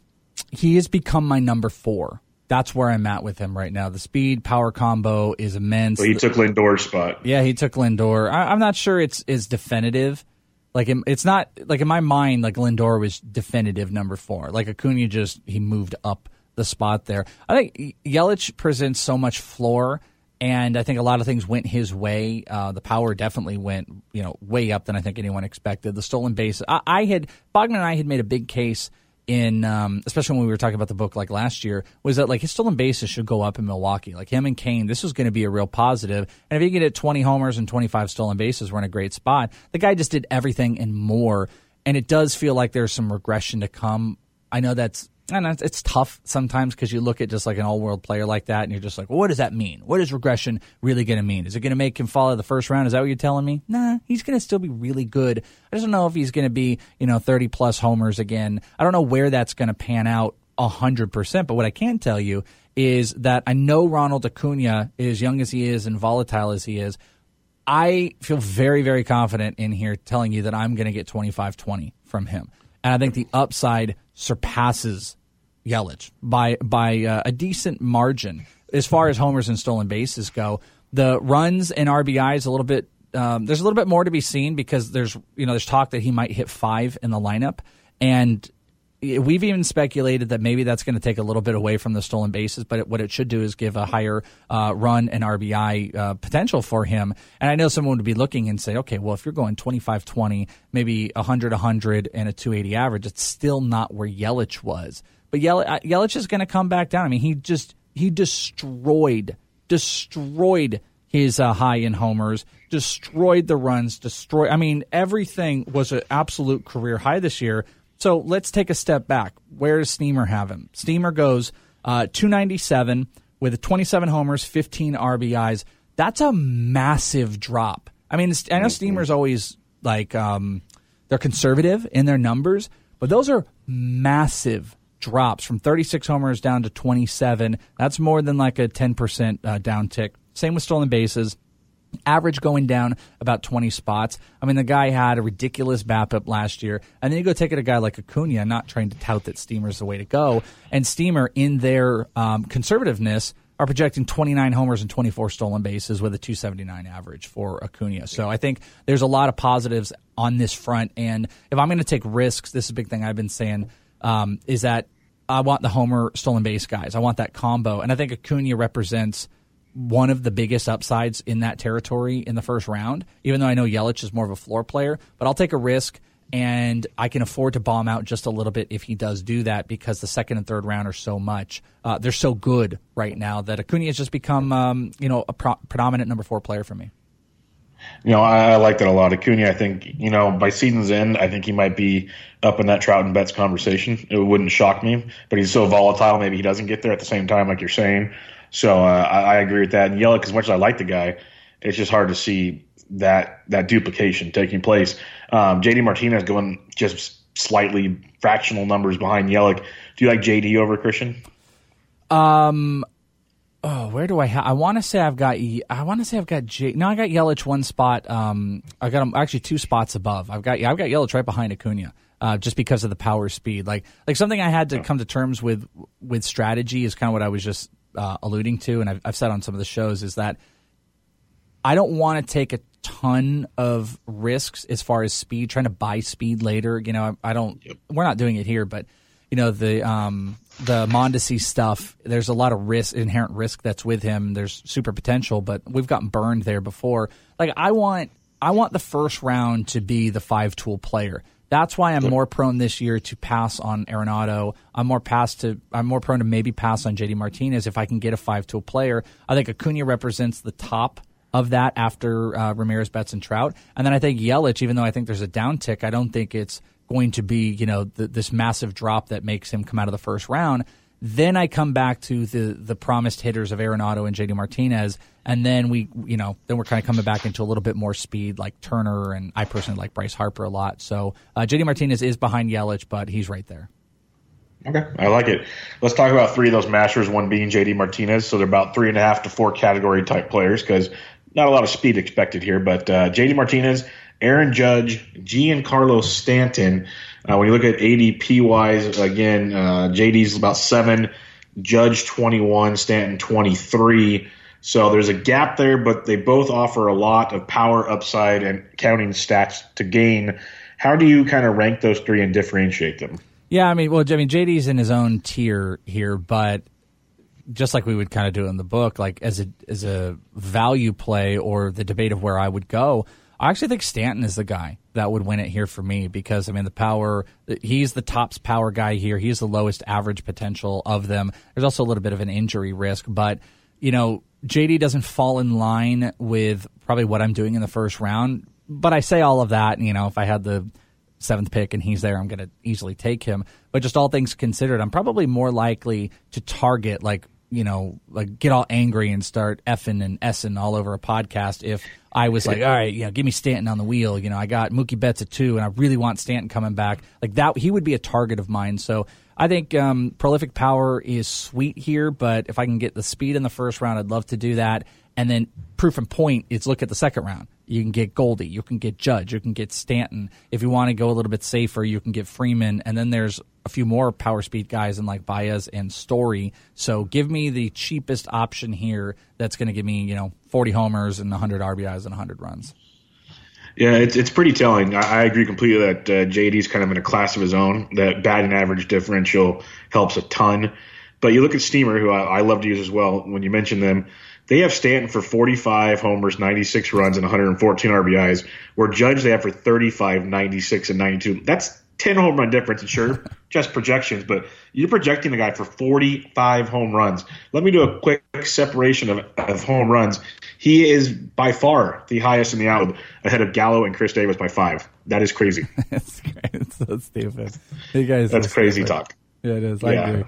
he has become my number four. That's where I'm at with him right now. The speed power combo is immense. So he took Lindor's spot. yeah, he took Lindor. I, I'm not sure it's is definitive. Like it- it's not like in my mind, like Lindor was definitive number four. Like Acuna just he moved up the spot there. I think Yelich presents so much floor, and I think a lot of things went his way. Uh, the power definitely went you know way up than I think anyone expected. The stolen base. I, I had Bogman and I had made a big case in um, especially when we were talking about the book like last year was that like his stolen bases should go up in Milwaukee. Like him and Cain, this was going to be a real positive. And if he could hit 20 homers and 25 stolen bases, we're in a great spot. The guy just did everything and more. And it does feel like there's some regression to come. I know that's It's- it's tough sometimes because you look at just like an all world player like that and you're just like, well, what does that mean? What is regression really going to mean? Is it going to make him fall out of the first round? Is that what you're telling me? Nah, he's going to still be really good. I just don't know if he's going to be, you know, 30 plus homers again. I don't know where that's going to pan out 100%. But what I can tell you is that I know Ronald Acuna, as young as he is and volatile as he is, I feel very, very confident in here telling you that I'm going to get 25 20 from him. And I think the upside surpasses Yelich by by uh, a decent margin as far as homers and stolen bases go. The runs and RBIs a little bit. Um, there's a little bit more to be seen because there's you know there's talk that he might hit five in the lineup, and we've even speculated that maybe that's going to take a little bit away from the stolen bases, but it, what it should do is give a higher uh, run and RBI uh, potential for him. And I know someone would be looking and say, okay, well, if you're going 25 20, maybe 100 100 and a 280 average, it's still not where Yelich was. But Yel- uh, Yelich is going to come back down. I mean, he just he destroyed destroyed his uh, high in homers, destroyed the runs, destroyed. I mean, everything was an absolute career high this year. So let's take a step back. Where does Steamer have him? Steamer goes uh, 297 with 27 homers, 15 RBIs. That's a massive drop. I mean, I know Steamer's always like um, they're conservative in their numbers, but those are massive drops from 36 homers down to 27. That's more than like a 10% uh, downtick. Same with stolen bases. Average going down about 20 spots. I mean, the guy had a ridiculous BABIP last year. And then you go take it a guy like Acuna, not trying to tout that Steamer's the way to go. And Steamer, in their um, conservativeness, are projecting 29 homers and 24 stolen bases with a 279 average for Acuna. So I think there's a lot of positives on this front. And if I'm going to take risks, this is a big thing I've been saying um, is that I want the homer stolen base guys. I want that combo, and I think Acuna represents one of the biggest upsides in that territory in the first round. Even though I know Yelich is more of a floor player, but I'll take a risk. And I can afford to bomb out just a little bit if he does do that because the second and third round are so much. Uh, they're so good right now that Acuna has just become, um, you know, a pro- predominant number four player for me. You know, I, I like that a lot. Acuna, I think, you know, by season's end, I think he might be up in that Trout and Betts conversation. It wouldn't shock me, but he's so volatile. Maybe he doesn't get there at the same time, like you're saying. So uh, I, I, agree with that. And Yelich, as much as I like the guy, it's just hard to see that that duplication taking place. Um, JD Martinez going just slightly fractional numbers behind Yelich. Do you like JD over Christian? Um, oh, where do I have? I want to say I've got. I want to say I've got J. No, I got Yelich one spot. Um, I got him actually two spots above. I've got. Yeah, I've got Yelich right behind Acuna. Uh, just because of the power speed, like like something I had to come to terms with with strategy is kind of what I was just uh, alluding to, and I've, I've said on some of the shows is that I don't want to take a ton of risks as far as speed, trying to buy speed later. You know, I, I don't. Yep. We're not doing it here, but you know the um, the Mondesi stuff, there's a lot of risk, inherent risk that's with him. There's super potential, but we've gotten burned there before. Like I want, I want the first round to be the five tool player. That's why I'm more prone this year to pass on Arenado. I'm more pass to I'm more prone to maybe pass on JD Martinez if I can get a five tool player. I think Acuna represents the top of that after uh, Ramirez, Betts, and Trout, and then I think Yelich. Even though I think there's a downtick, I don't think it's going to be, you know, this massive drop that makes him come out of the first round. Then I come back to the the promised hitters of Arenado and JD Martinez, and then we, you know, then we're kind of coming back into a little bit more speed, like Turner, and I personally like Bryce Harper a lot. So uh, JD Martinez is behind Yelich, but he's right there. Okay, I like it. Let's talk about three of those masters. One being JD Martinez, so they're about three and a half to four category type players because not a lot of speed expected here. But uh, JD Martinez Aaron Judge, Giancarlo Stanton. Uh, when you look at ADP wise, again, uh, JD's about seven, Judge 21, Stanton 23. So there's a gap there, but they both offer a lot of power upside and counting stats to gain. How do you kind of rank those three and differentiate them? Yeah, I mean, well, I mean, JD's in his own tier here, but just like we would kind of do in the book, like as a as a value play or the debate of where I would go, I actually think Stanton is the guy that would win it here for me because I mean the power he's the tops power guy here. He's the lowest average potential of them. There's also a little bit of an injury risk, but you know, JD doesn't fall in line with probably what I'm doing in the first round. But I say all of that, you know, if I had the seventh pick and he's there, I'm going to easily take him. But just all things considered, I'm probably more likely to target like you know, like get all angry and start effing and essing all over a podcast if I was like, all right, you know, give me Stanton on the wheel. You know, I got Mookie Betts at two, and I really want Stanton coming back. Like that, he would be a target of mine. So I think um, prolific power is sweet here, but if I can get the speed in the first round, I'd love to do that. And then proof and point is look at the second round. You can get Goldie, you can get Judge, you can get Stanton. If you want to go a little bit safer, you can get Freeman, and then there's a few more power speed guys in like Baez and Story. So give me the cheapest option here that's going to give me, you know, 40 homers and 100 RBIs and 100 runs. Yeah, it's it's pretty telling. I, I agree completely that uh, JD's kind of in a class of his own. That batting average differential helps a ton. But you look at Steamer, who I, I love to use as well. When you mention them, they have Stanton for 45 homers, 96 runs, and 114 RBIs. Where Judge they have for 35, 96, and 92. That's 10 home run difference. And sure, just projections, but you're projecting a guy for 45 home runs. Let me do a quick separation of, of home runs. He is by far the highest in the out, ahead of Gallo and Chris Davis by five. That is crazy. it's, it's so stupid. You guys, that's crazy stupid. talk. Yeah, it is. I Yeah. agree.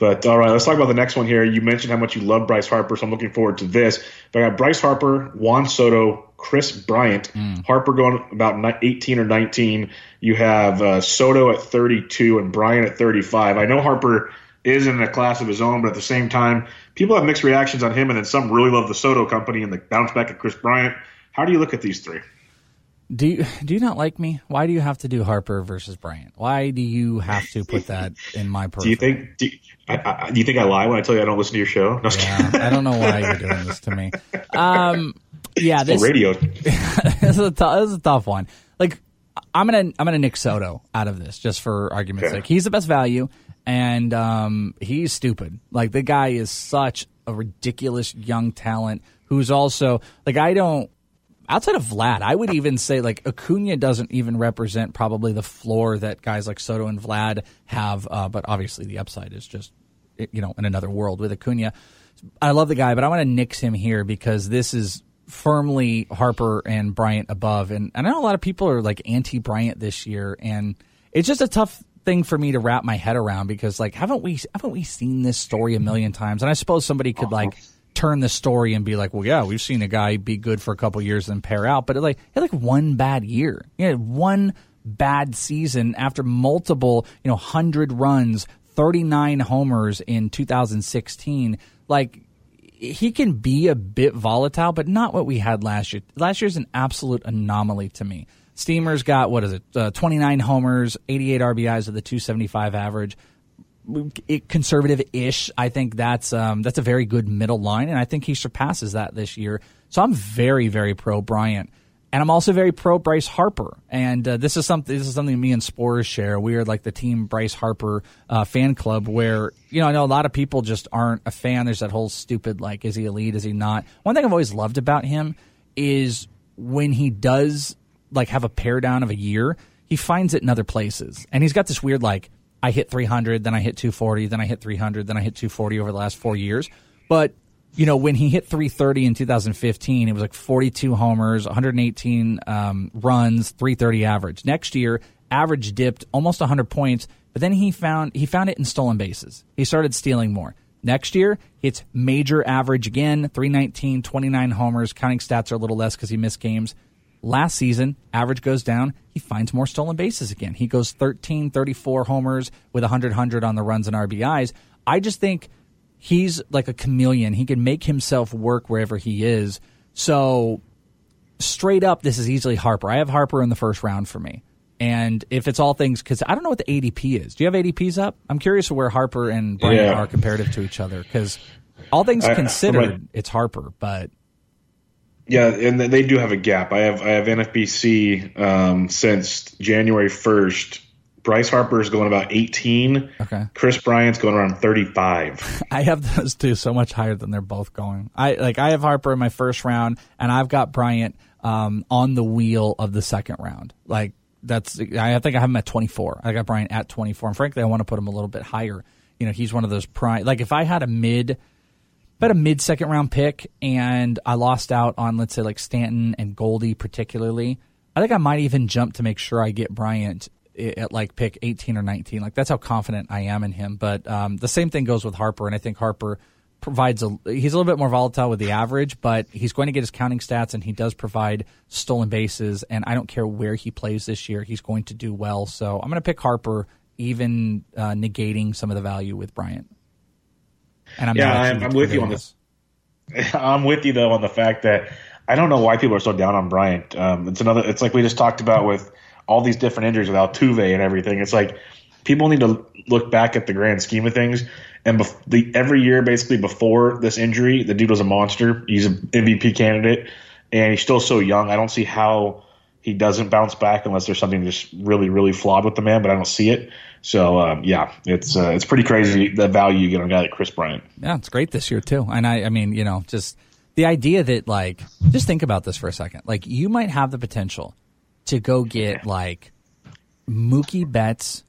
But all right, let's talk about the next one here. You mentioned how much you love Bryce Harper, so I'm looking forward to this. But I got Bryce Harper, Juan Soto, Kris Bryant. Harper going about 18 or 19. You have uh, Soto at 32 and Bryant at 35. I know Harper is in a class of his own, but at the same time, people have mixed reactions on him, and then some really love the Soto company and the bounce back at Kris Bryant. How do you look at these three? Do you do you not like me? Why do you have to do Harper versus Bryant? Why do you have to put that in my Do you perfect? think? Do you, I, do you think I lie when I tell you I don't listen to your show? No. Yeah, I don't know why you're doing this to me. Um, yeah, this, radio. this is a tough, this is a tough one. Like, I'm gonna I'm gonna Nick Soto out of this just for argument's Okay. sake. He's the best value, and um, he's stupid. Like the guy is such a ridiculous young talent who's also like I don't. Outside of Vlad, I would even say like Acuna doesn't even represent probably the floor that guys like Soto and Vlad have. Uh, but obviously, the upside is just you know in another world with Acuna. I love the guy, but I want to nix him here because this is firmly Harper and Bryant above. And I know a lot of people are like anti Bryant this year, and it's just a tough thing for me to wrap my head around because like haven't we haven't we seen this story a million times? And I suppose somebody could like turn the story and be like, well, yeah, we've seen a guy be good for a couple years and pair out, but it like he had like one bad year, he had one bad season after multiple you know hundred runs, thirty nine homers in 2016, like he can be a bit volatile, but not what we had last year. Last year's an absolute anomaly to me. Steamer's got what is it? Uh, 29 homers, 88 RBIs with a 275 average. Conservative-ish. I think that's um, that's a very good middle line, and I think he surpasses that this year. So I'm very, very pro Bryant, and I'm also very pro Bryce Harper. And uh, this is something this is something me and Sporer share. We are like the team Bryce Harper uh, fan club, where you know I know a lot of people just aren't a fan. There's that whole stupid like, is he elite? Is he not? One thing I've always loved about him is when he does like have a pair down of a year, he finds it in other places, and he's got this weird like. I hit 300, then I hit 240, then I hit 300, then I hit 240 over the last four years. But you know, when he hit 330 in 2015, it was like 42 homers, 118 um, runs, 330 average. Next year, average dipped almost 100 points, but then he found he found it in stolen bases. He started stealing more. Next year, it's major average again, 319, 29 homers. Counting stats are a little less because he missed games. Last season, average goes down. He finds more stolen bases again. He goes 13, 34 homers with 100, 100 on the runs and RBIs. I just think he's like a chameleon. He can make himself work wherever he is. So, straight up, this is easily Harper. I have Harper in the first round for me. And if it's all things, because I don't know what the ADP is. Do you have ADPs up? I'm curious where Harper and Bryant Yeah. are comparative to each other. Because all things I- considered, like- it's Harper. But Yeah, and they do have a gap. I have I have NFBC um, since January first. Bryce Harper is going about eighteen. Okay. Kris Bryant's going around thirty five. I have those two so much higher than they're both going. I like I have Harper in my first round, and I've got Bryant um, on the wheel of the second round. Like that's I think I have him at 24. I got Bryant at 24, and frankly, I want to put him a little bit higher. You know, he's one of those prime. Like if I had a mid, had a mid second round pick, and I lost out on let's say like Stanton and Goldie particularly, I think I might even jump to make sure I get Bryant at like pick 18 or 19. Like that's how confident I am in him. But um, the same thing goes with Harper, and I think Harper provides a he's a little bit more volatile with the average, but he's going to get his counting stats, and he does provide stolen bases. And I don't care where he plays this year, he's going to do well. So I'm going to pick Harper, even uh, negating some of the value with Bryant. And I'm Yeah, I'm- I'm with you on this. I'm with you though on the fact that I don't know why people are so down on Bryant. Um, it's another. It's like we just talked about with all these different injuries with Altuve and everything. It's like people need to look back at the grand scheme of things. And bef- the, every year, basically before this injury, the dude was a monster. He's an MVP candidate. and he's still so young. I don't see how he doesn't bounce back unless there's something just really, really flawed with the man. But I don't see it. So um, yeah, it's uh, it's pretty crazy the value you get on a guy like Kris Bryant. Yeah, it's great this year too. And I, I mean, you know, just the idea that like, just think about this for a second. Like, you might have the potential to go get like Mookie Betts,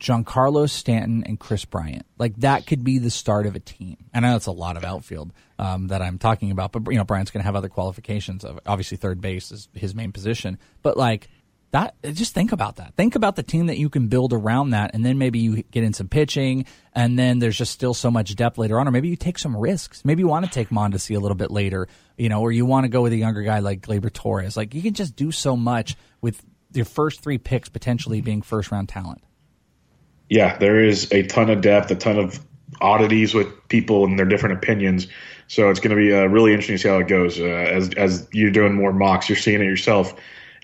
Giancarlo Stanton, and Kris Bryant. Like that could be the start of a team. And I know it's a lot of outfield um, that I'm talking about, but you know, Bryant's going to have other qualifications. Of obviously, third base is his main position, but like that just think about that. Think about the team that you can build around that and then maybe you get in some pitching and then there's just still so much depth later on or maybe you take some risks. Maybe you want to take mondesi a little bit later you know or you want to go with a younger guy like Gleyber Torres. Like you can just do so much with your first three picks potentially being first round talent. Yeah there is a ton of depth a ton of oddities with people and their different opinions. So it's going to be uh, really interesting to see how it goes. Uh, as as you're doing more mocks you're seeing it yourself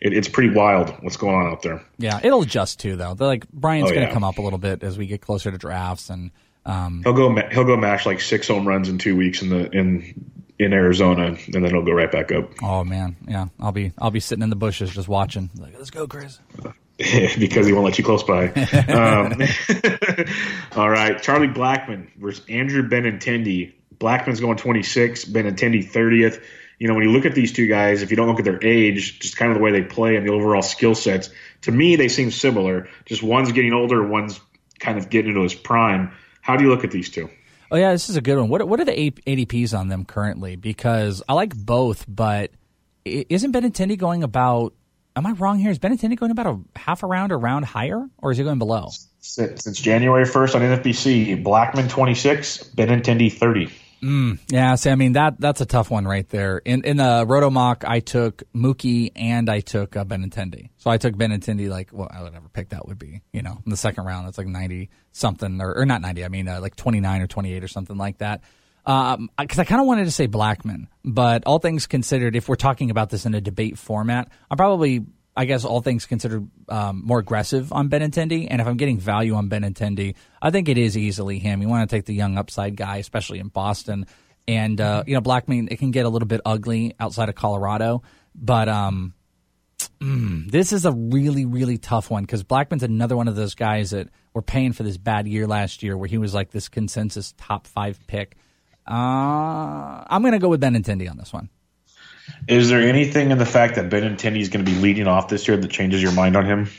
it, it's pretty wild what's going on out there. Yeah, it'll adjust too, though. They're like Bryant's oh, going to come up a little bit as we get closer to drafts, and um, he'll go he'll go mash like six home runs in two weeks in the in in Arizona, and then he'll go right back up. Oh man, yeah, I'll be I'll be sitting in the bushes just watching. Like, let's go, Kris. because he won't let you close by. um, all right, Charlie Blackmon versus Andrew Benintendi. Blackmon's going 26, Benintendi 30th you know, when you look at these two guys, if you don't look at their age, just kind of the way they play and the overall skill sets, to me, they seem similar. Just one's getting older, one's kind of getting into his prime. How do you look at these two? Oh yeah, this is a good one. What what are the ADPs on them currently? Because I like both, but isn't Benintendi going about? Am I wrong here? Is Benintendi going about a half a round or round higher, or is he going below? Since, since January first on NFBC, Blackmon twenty six, Benintendi thirty. Mm, yeah, see, I mean that that's a tough one right there. In in the Rotomock, I took Mookie and I took uh, Benintendi. So I took Benintendi like well, whatever pick that would be, you know, in the second round. That's like ninety something or, or not ninety. I mean uh, like twenty nine or twenty eight or something like that. Because um, I kind of wanted to say Blackmon, but all things considered, if we're talking about this in a debate format, I'm probably I guess all things considered, um, more aggressive on Benintendi. And if I'm getting value on Benintendi, I think it is easily him. You want to take the young upside guy, especially in Boston. And uh, you know, Blackmon it can get a little bit ugly outside of Colorado, but um, mm, this is a really, really tough one because Blackmon's another one of those guys that were paying for this bad year last year, where he was like this consensus top five pick. Uh, I'm going to go with Benintendi on this one. Is there anything in the fact that Benintendi is going to be leading off this year that changes your mind on him?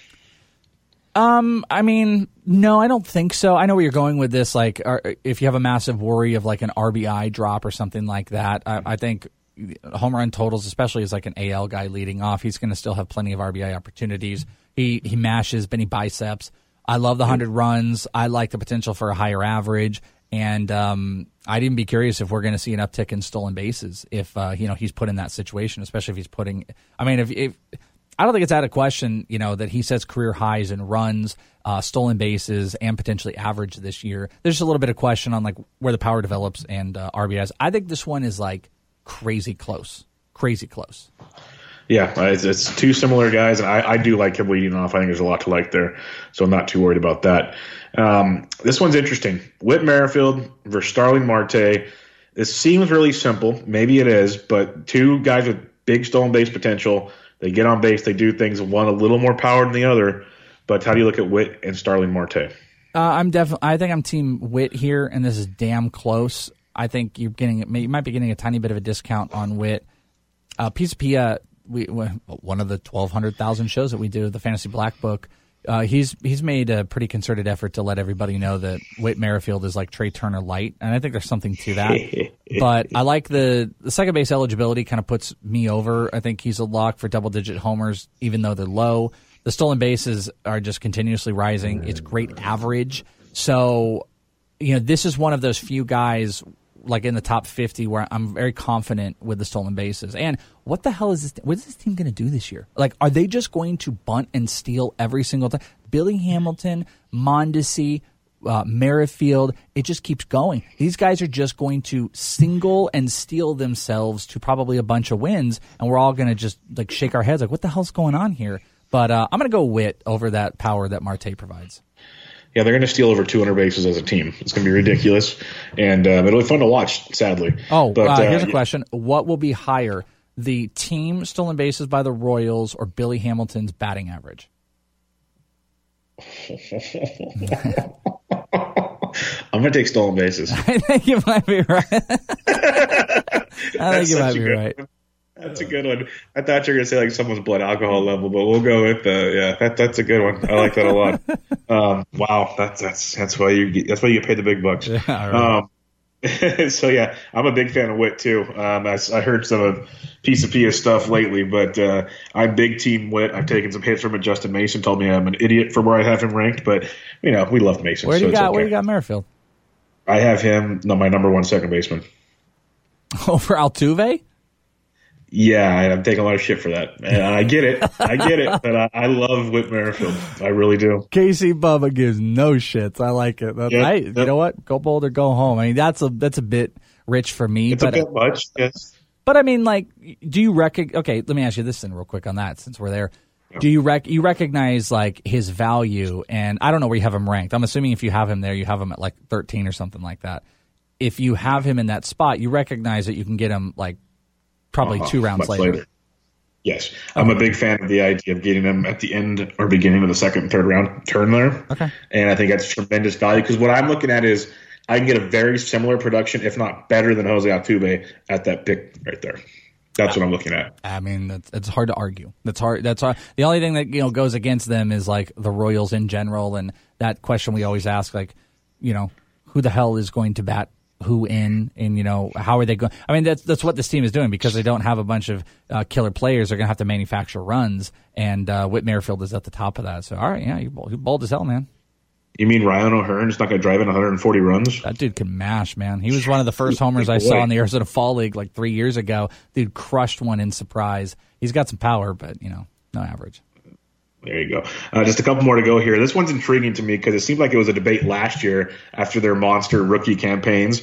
Um, I mean, no, I don't think so. I know where you're going with this. Like, if you have a massive worry of like an RBI drop or something like that, I, I think home run totals, especially as like an AL guy leading off, he's going to still have plenty of RBI opportunities. He he mashes Benny biceps. I love the hundred runs. I like the potential for a higher average. And um, I'd even be curious if we're going to see an uptick in stolen bases if uh, you know he's put in that situation, especially if he's putting. I mean, if, if I don't think it's out of question, you know, that he sets career highs in runs, uh, stolen bases, and potentially average this year. There's just a little bit of question on like where the power develops and uh, RBIs. I think this one is like crazy close, crazy close. Yeah, it's, it's two similar guys, and I, I, do like him leading off. I think there's a lot to like there, so I'm not too worried about that. Um, this one's interesting. Whit Merrifield versus Starling Marte. This seems really simple. Maybe it is, but two guys with big stolen base potential. They get on base, they do things. One a little more power than the other. But how do you look at Whit and Starling Marte? Uh, I'm definitely. I think I'm Team Whit here, and this is damn close. I think you're getting. You might be getting a tiny bit of a discount on Whit. Uh, Pizza Pia, we, one of the 1,200,000 shows that we do, the Fantasy Black Book uh, he's he's made a pretty concerted effort to let everybody know that Whit Merrifield is like Trea Turner light, and I think there's something to that. but I like the the second base eligibility kind of puts me over. I think he's a lock for double digit homers, even though they're low. The stolen bases are just continuously rising. It's great average. So, you know, this is one of those few guys like in the top 50 where I'm very confident with the stolen bases. And what the hell is this? What is this team going to do this year? Like, are they just going to bunt and steal every single time? Billy Hamilton, Mondesi, uh, Merrifield, it just keeps going. These guys are just going to single and steal themselves to probably a bunch of wins, and we're all going to just like shake our heads like, what the hell's going on here? But uh, I'm going to go Whit over that power that Marte provides yeah, they're going to steal over 200 bases as a team. It's going to be ridiculous, and um, it'll be fun to watch. Sadly. Oh, but uh, uh, here's a question: What will be higher the team stolen bases by the Royals or Billy Hamilton's batting average? I'm gonna take stolen bases. I think you might be right. I think you might be right. That's a good one. I thought you were gonna say like someone's blood alcohol level, but we'll go with the yeah. That, that's a good one. I like that a lot. um, wow, that's that's that's why you get, that's why you get paid the big bucks. Yeah, right. um, so yeah, I'm a big fan of Whit too. Um, I, I, heard some of Piece of Pia stuff lately, but uh, I'm big team Whit. I've taken some hits from it. Justin Mason told me I'm an idiot for where I have him ranked, but you know we love Mason. Where do you so got? Okay. Where you got Merrifield? I have him no, my number one second baseman. Over Altuve? Yeah, I'm taking a lot of shit for that. And I get it. I get it. But I, I love Whit Merrifield. I really do. Casey Bubba gives no shits. I like it. Yep, hey, yep. you know what? Go bold or go home. I mean, that's a that's a bit rich for me. It's but, a bit much, yes. But I mean, like, do you recognize? Okay, let me ask you this then, real quick on that, since we're there. Do you rec- you recognize like his value? And I don't know where you have him ranked. I'm assuming if you have him there, you have him at like 13 or something like that. If you have him in that spot, you recognize that you can get him like probably uh-huh. two rounds later. later. Yes, I'm a big fan of the idea of getting them at the end or beginning of the second and third round turn there. Okay, and I think that's tremendous value because what I'm looking at is I can get a very similar production, if not better than Jose Altuve at that pick right there. That's what I'm looking at. I mean, it's, it's hard to argue. That's hard. That's hard. The only thing that you know goes against them is like the Royals in general, and that question we always ask, like, you know, who the hell is going to bat who in and you know how are they going i mean that's that's what this team is doing because they don't have a bunch of uh, killer players they're going to have to manufacture runs and uh, whit merrifield is at the top of that so all right yeah you're bold, you're bold as hell man you mean Ryan O'Hearn's not going to drive in 140 runs? That dude can mash, man. He was one of the first homers I saw in the Arizona Fall League like three years ago. Dude crushed one in surprise. He's got some power, but you know, no average. There you go. Uh, just a couple more to go here. This one's intriguing to me because it seemed like it was a debate last year after their monster rookie campaigns.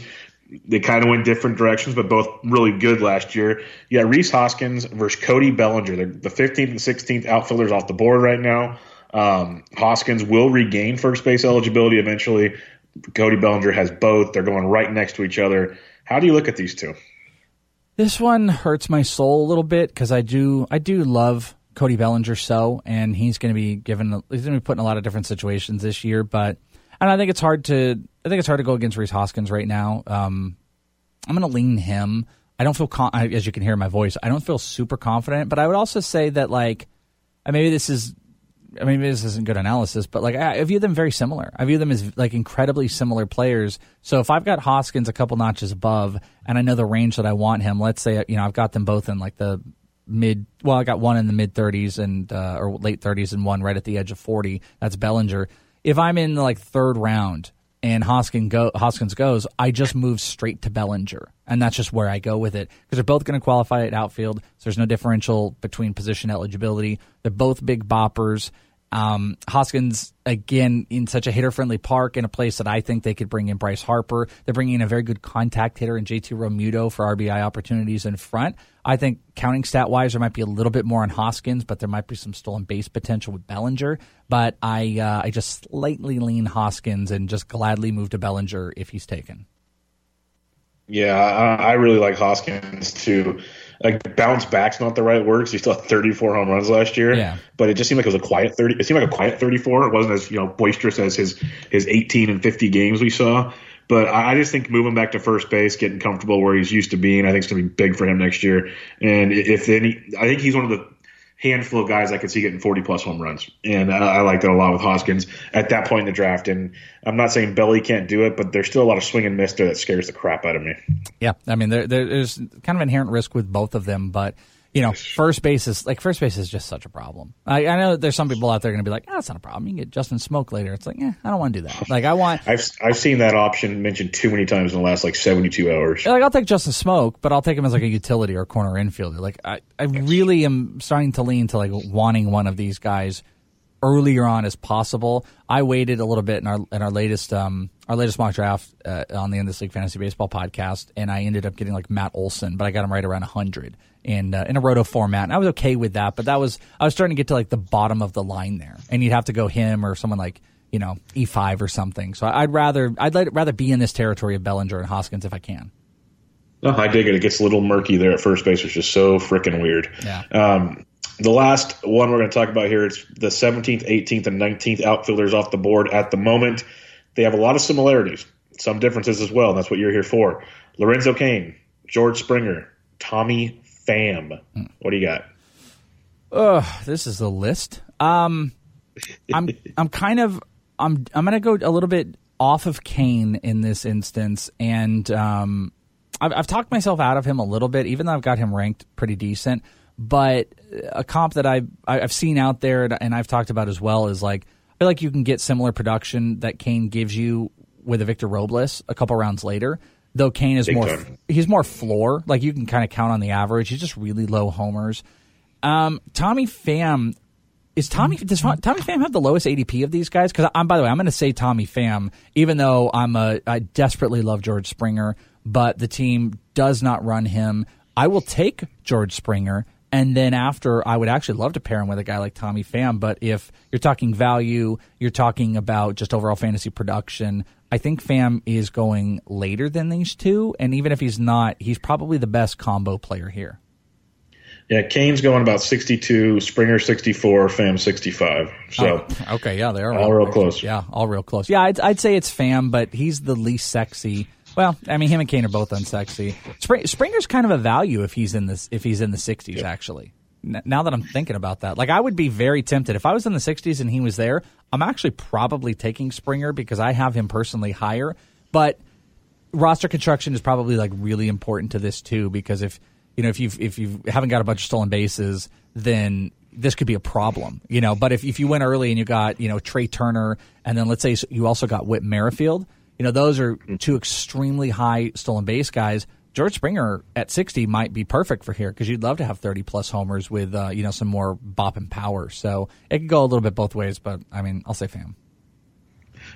They kind of went different directions, but both really good last year. Got Rhys Hoskins versus Cody Bellinger. They're the 15th and 16th outfielders off the board right now. Um, Hoskins will regain first base eligibility eventually. Cody Bellinger has both. They're going right next to each other. How do you look at these two? This one hurts my soul a little bit because I do I do love Cody Bellinger so, and he's going to be given he's going to be put in a lot of different situations this year. But and I think it's hard to I think it's hard to go against Rhys Hoskins right now. Um, I'm going to lean him. I don't feel con- as you can hear my voice. I don't feel super confident, but I would also say that like maybe this is I mean, this isn't good analysis, but like I view them very similar. I view them as like incredibly similar players. So if I've got Hoskins a couple notches above, and I know the range that I want him, let's say you know I've got them both in like the mid. Well, I got one in the mid 30s and uh, or late 30s, and one right at the edge of 40. That's Bellinger. If I'm in like third round and Hoskins, go, Hoskins goes, I just move straight to Bellinger, and that's just where I go with it because they're both going to qualify at outfield. So there's no differential between position eligibility. They're both big boppers. Um, Hoskins again in such a hitter friendly park in a place that I think they could bring in Bryce Harper. They're bringing in a very good contact hitter in JT Realmuto for RBI opportunities in front. I think counting stat wise, there might be a little bit more on Hoskins, but there might be some stolen base potential with Bellinger. But I uh, I just slightly lean Hoskins and just gladly move to Bellinger if he's taken. Yeah, I, I really like Hoskins too like bounce back's not the right word because he still had 34 home runs last year. Yeah. But it just seemed like it was a quiet 30. It seemed like a quiet 34. It wasn't as you know boisterous as his his 18 and 50 games we saw. But I just think moving back to first base, getting comfortable where he's used to being, I think it's going to be big for him next year. And if any, I think he's one of the handful of guys I could see getting 40 plus home runs. And I, I like that a lot with Hoskins at that point in the draft. And I'm not saying Belly can't do it, but there's still a lot of swing and miss there that scares the crap out of me. Yeah. I mean, there, there's kind of inherent risk with both of them, but you know, first base is like first base is just such a problem. I, I know there's some people out there going to be like, "Oh, that's not a problem. You can get Justin Smoak later." It's like, yeah, I don't want to do that. Like, I want. I've I've seen that option mentioned too many times in the last like 72 hours. Like, I'll take Justin Smoak, but I'll take him as like a utility or corner infielder. Like, I I really am starting to lean to like wanting one of these guys earlier on as possible. I waited a little bit in our in our latest um our latest mock draft uh, on the End This League Fantasy Baseball podcast, and I ended up getting like Matt Olson, but I got him right around hundred in uh, in a roto format, and I was okay with that. But that was I was starting to get to like the bottom of the line there, and you'd have to go him or someone like you know E five or something. So I'd rather I'd rather be in this territory of Bellinger and Hoskins if I can. No, I dig it. It gets a little murky there at first base, which is so freaking weird. Yeah. Um, the last one we're going to talk about here is the 17th, 18th, and 19th outfielders off the board at the moment. They have a lot of similarities, some differences as well. And that's what you're here for. Lorenzo Cain, George Springer, Tommy Pham. What do you got? Ugh, this is the list. Um, I'm I'm kind of I'm I'm gonna go a little bit off of Cain in this instance, and um, I've, I've talked myself out of him a little bit, even though I've got him ranked pretty decent. But a comp that I've I've seen out there and I've talked about as well is like I feel like you can get similar production that Cain gives you with a Victor Robles a couple rounds later. Though Cain is Big more time. he's more floor, like you can kind of count on the average. He's just really low homers. Um, Tommy Pham is Tommy does Tommy Pham have the lowest ADP of these guys? Because I'm by the way, I'm going to say Tommy Pham, even though I'm a I desperately love George Springer, but the team does not run him. I will take George Springer, and then after, I would actually love to pair him with a guy like Tommy Pham. But if you're talking value, you're talking about just overall fantasy production. I think Pham is going later than these two, and even if he's not, he's probably the best combo player here. Yeah, Cain's going about 62, Springer 64, Pham 65. So Oh, okay, yeah, they are All real close. Yeah, all real close. Yeah, I'd, I'd say it's Pham, but he's the least sexy. Well, I mean, him and Cain are both unsexy. Spring, Springer's kind of a value if he's in this if he's in the 60s. Actually, N- now that I'm thinking about that, like I would be very tempted if I was in the 60s and he was there. I'm actually probably taking Springer because I have him personally higher, but roster construction is probably like really important to this too because if you know if you if you haven't got a bunch of stolen bases then this could be a problem you know but if, if you went early and you got you know Trea Turner and then let's say you also got Whit Merrifield you know those are two extremely high stolen base guys George Springer at 60 might be perfect for here because you'd love to have 30 plus homers with uh, you know some more bop and power so it could go a little bit both ways but I mean I'll say Pham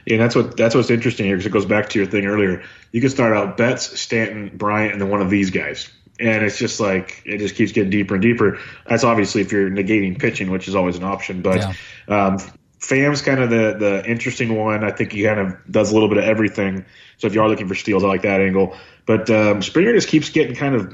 Yeah, that's what that's what's interesting here because it goes back to your thing earlier. You can start out Betts, Stanton, Bryant, and then one of these guys, and it's just like it just keeps getting deeper and deeper. That's obviously if you're negating pitching, which is always an option. But Yeah. um, Pham's kind of the the interesting one. I think he kind of does a little bit of everything. So if you are looking for steals, I like that angle. But um, Springer just keeps getting kind of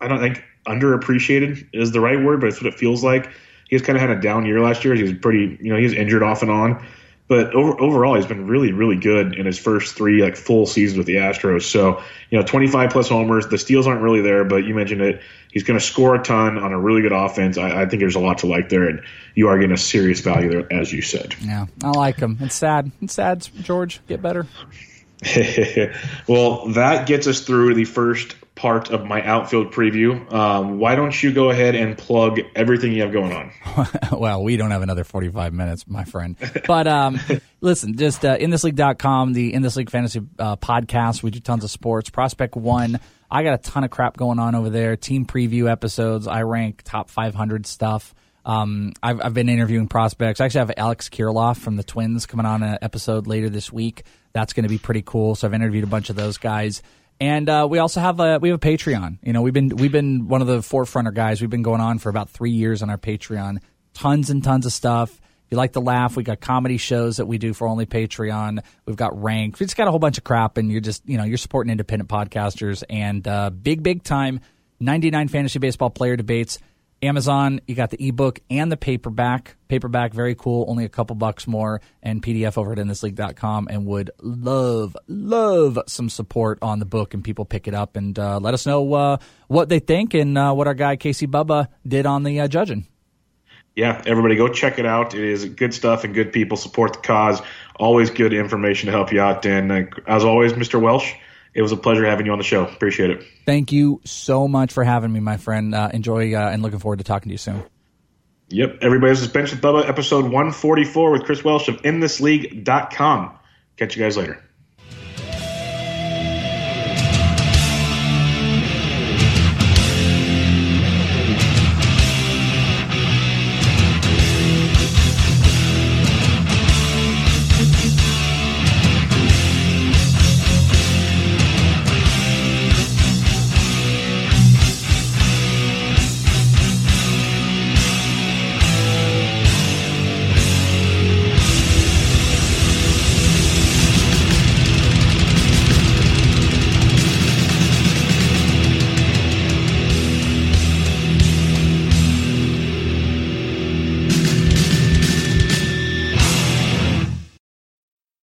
I don't think underappreciated is the right word, but it's what it feels like. He's kind of had a down year last year. He was pretty, you know, he was injured off and on. But over, overall, he's been really, really good in his first three like full seasons with the Astros. So you know, 25 plus homers. The steals aren't really there, but you mentioned it. He's going to score a ton on a really good offense. I, I think there's a lot to like there, and you are getting a serious value there, as you said. yeah I like him it's sad it's sad George get better well, that gets us through the first part of my outfield preview. Um, why don't you go ahead and plug everything you have going on? well, we don't have another 45 minutes, my friend. But um, listen, just uh, inthisleague.com, the In This League Fantasy uh, podcast. We do tons of sports. Prospect One, I got a ton of crap going on over there. Team preview episodes. I rank top 500 stuff. Um, I've, I've been interviewing prospects. I actually have Alex Kirilloff from the Twins coming on an episode later this week. That's going to be pretty cool. So I've interviewed a bunch of those guys. And uh, we also have a we have a Patreon. You know, we've been we've been one of the forefronter guys. We've been going on for about three years on our Patreon. Tons and tons of stuff. If you like to laugh, we got comedy shows that we do for only Patreon. We've got ranked. We've just got a whole bunch of crap, and you're just you know you're supporting independent podcasters and uh, big big time. 99 fantasy baseball player debates. Amazon, you got the ebook and the paperback. Paperback, very cool, only a couple bucks more, and PDF over at inthisleague.com. And would love, love some support on the book and people pick it up and uh, let us know uh, what they think and uh, what our guy Casey Bubba did on the uh, judging. Yeah, everybody go check it out. It is good stuff and good people support the cause. Always good information to help you out. And uh, as always, Mr. Welsh, it was a pleasure having you on the show. Appreciate it. Thank you so much for having me, my friend. Uh, enjoy uh, and looking forward to talking to you soon. Yep. Everybody, this is Bench with Bubba, episode 144 with Chris Welsh of InThisLeague.com. Catch you guys later.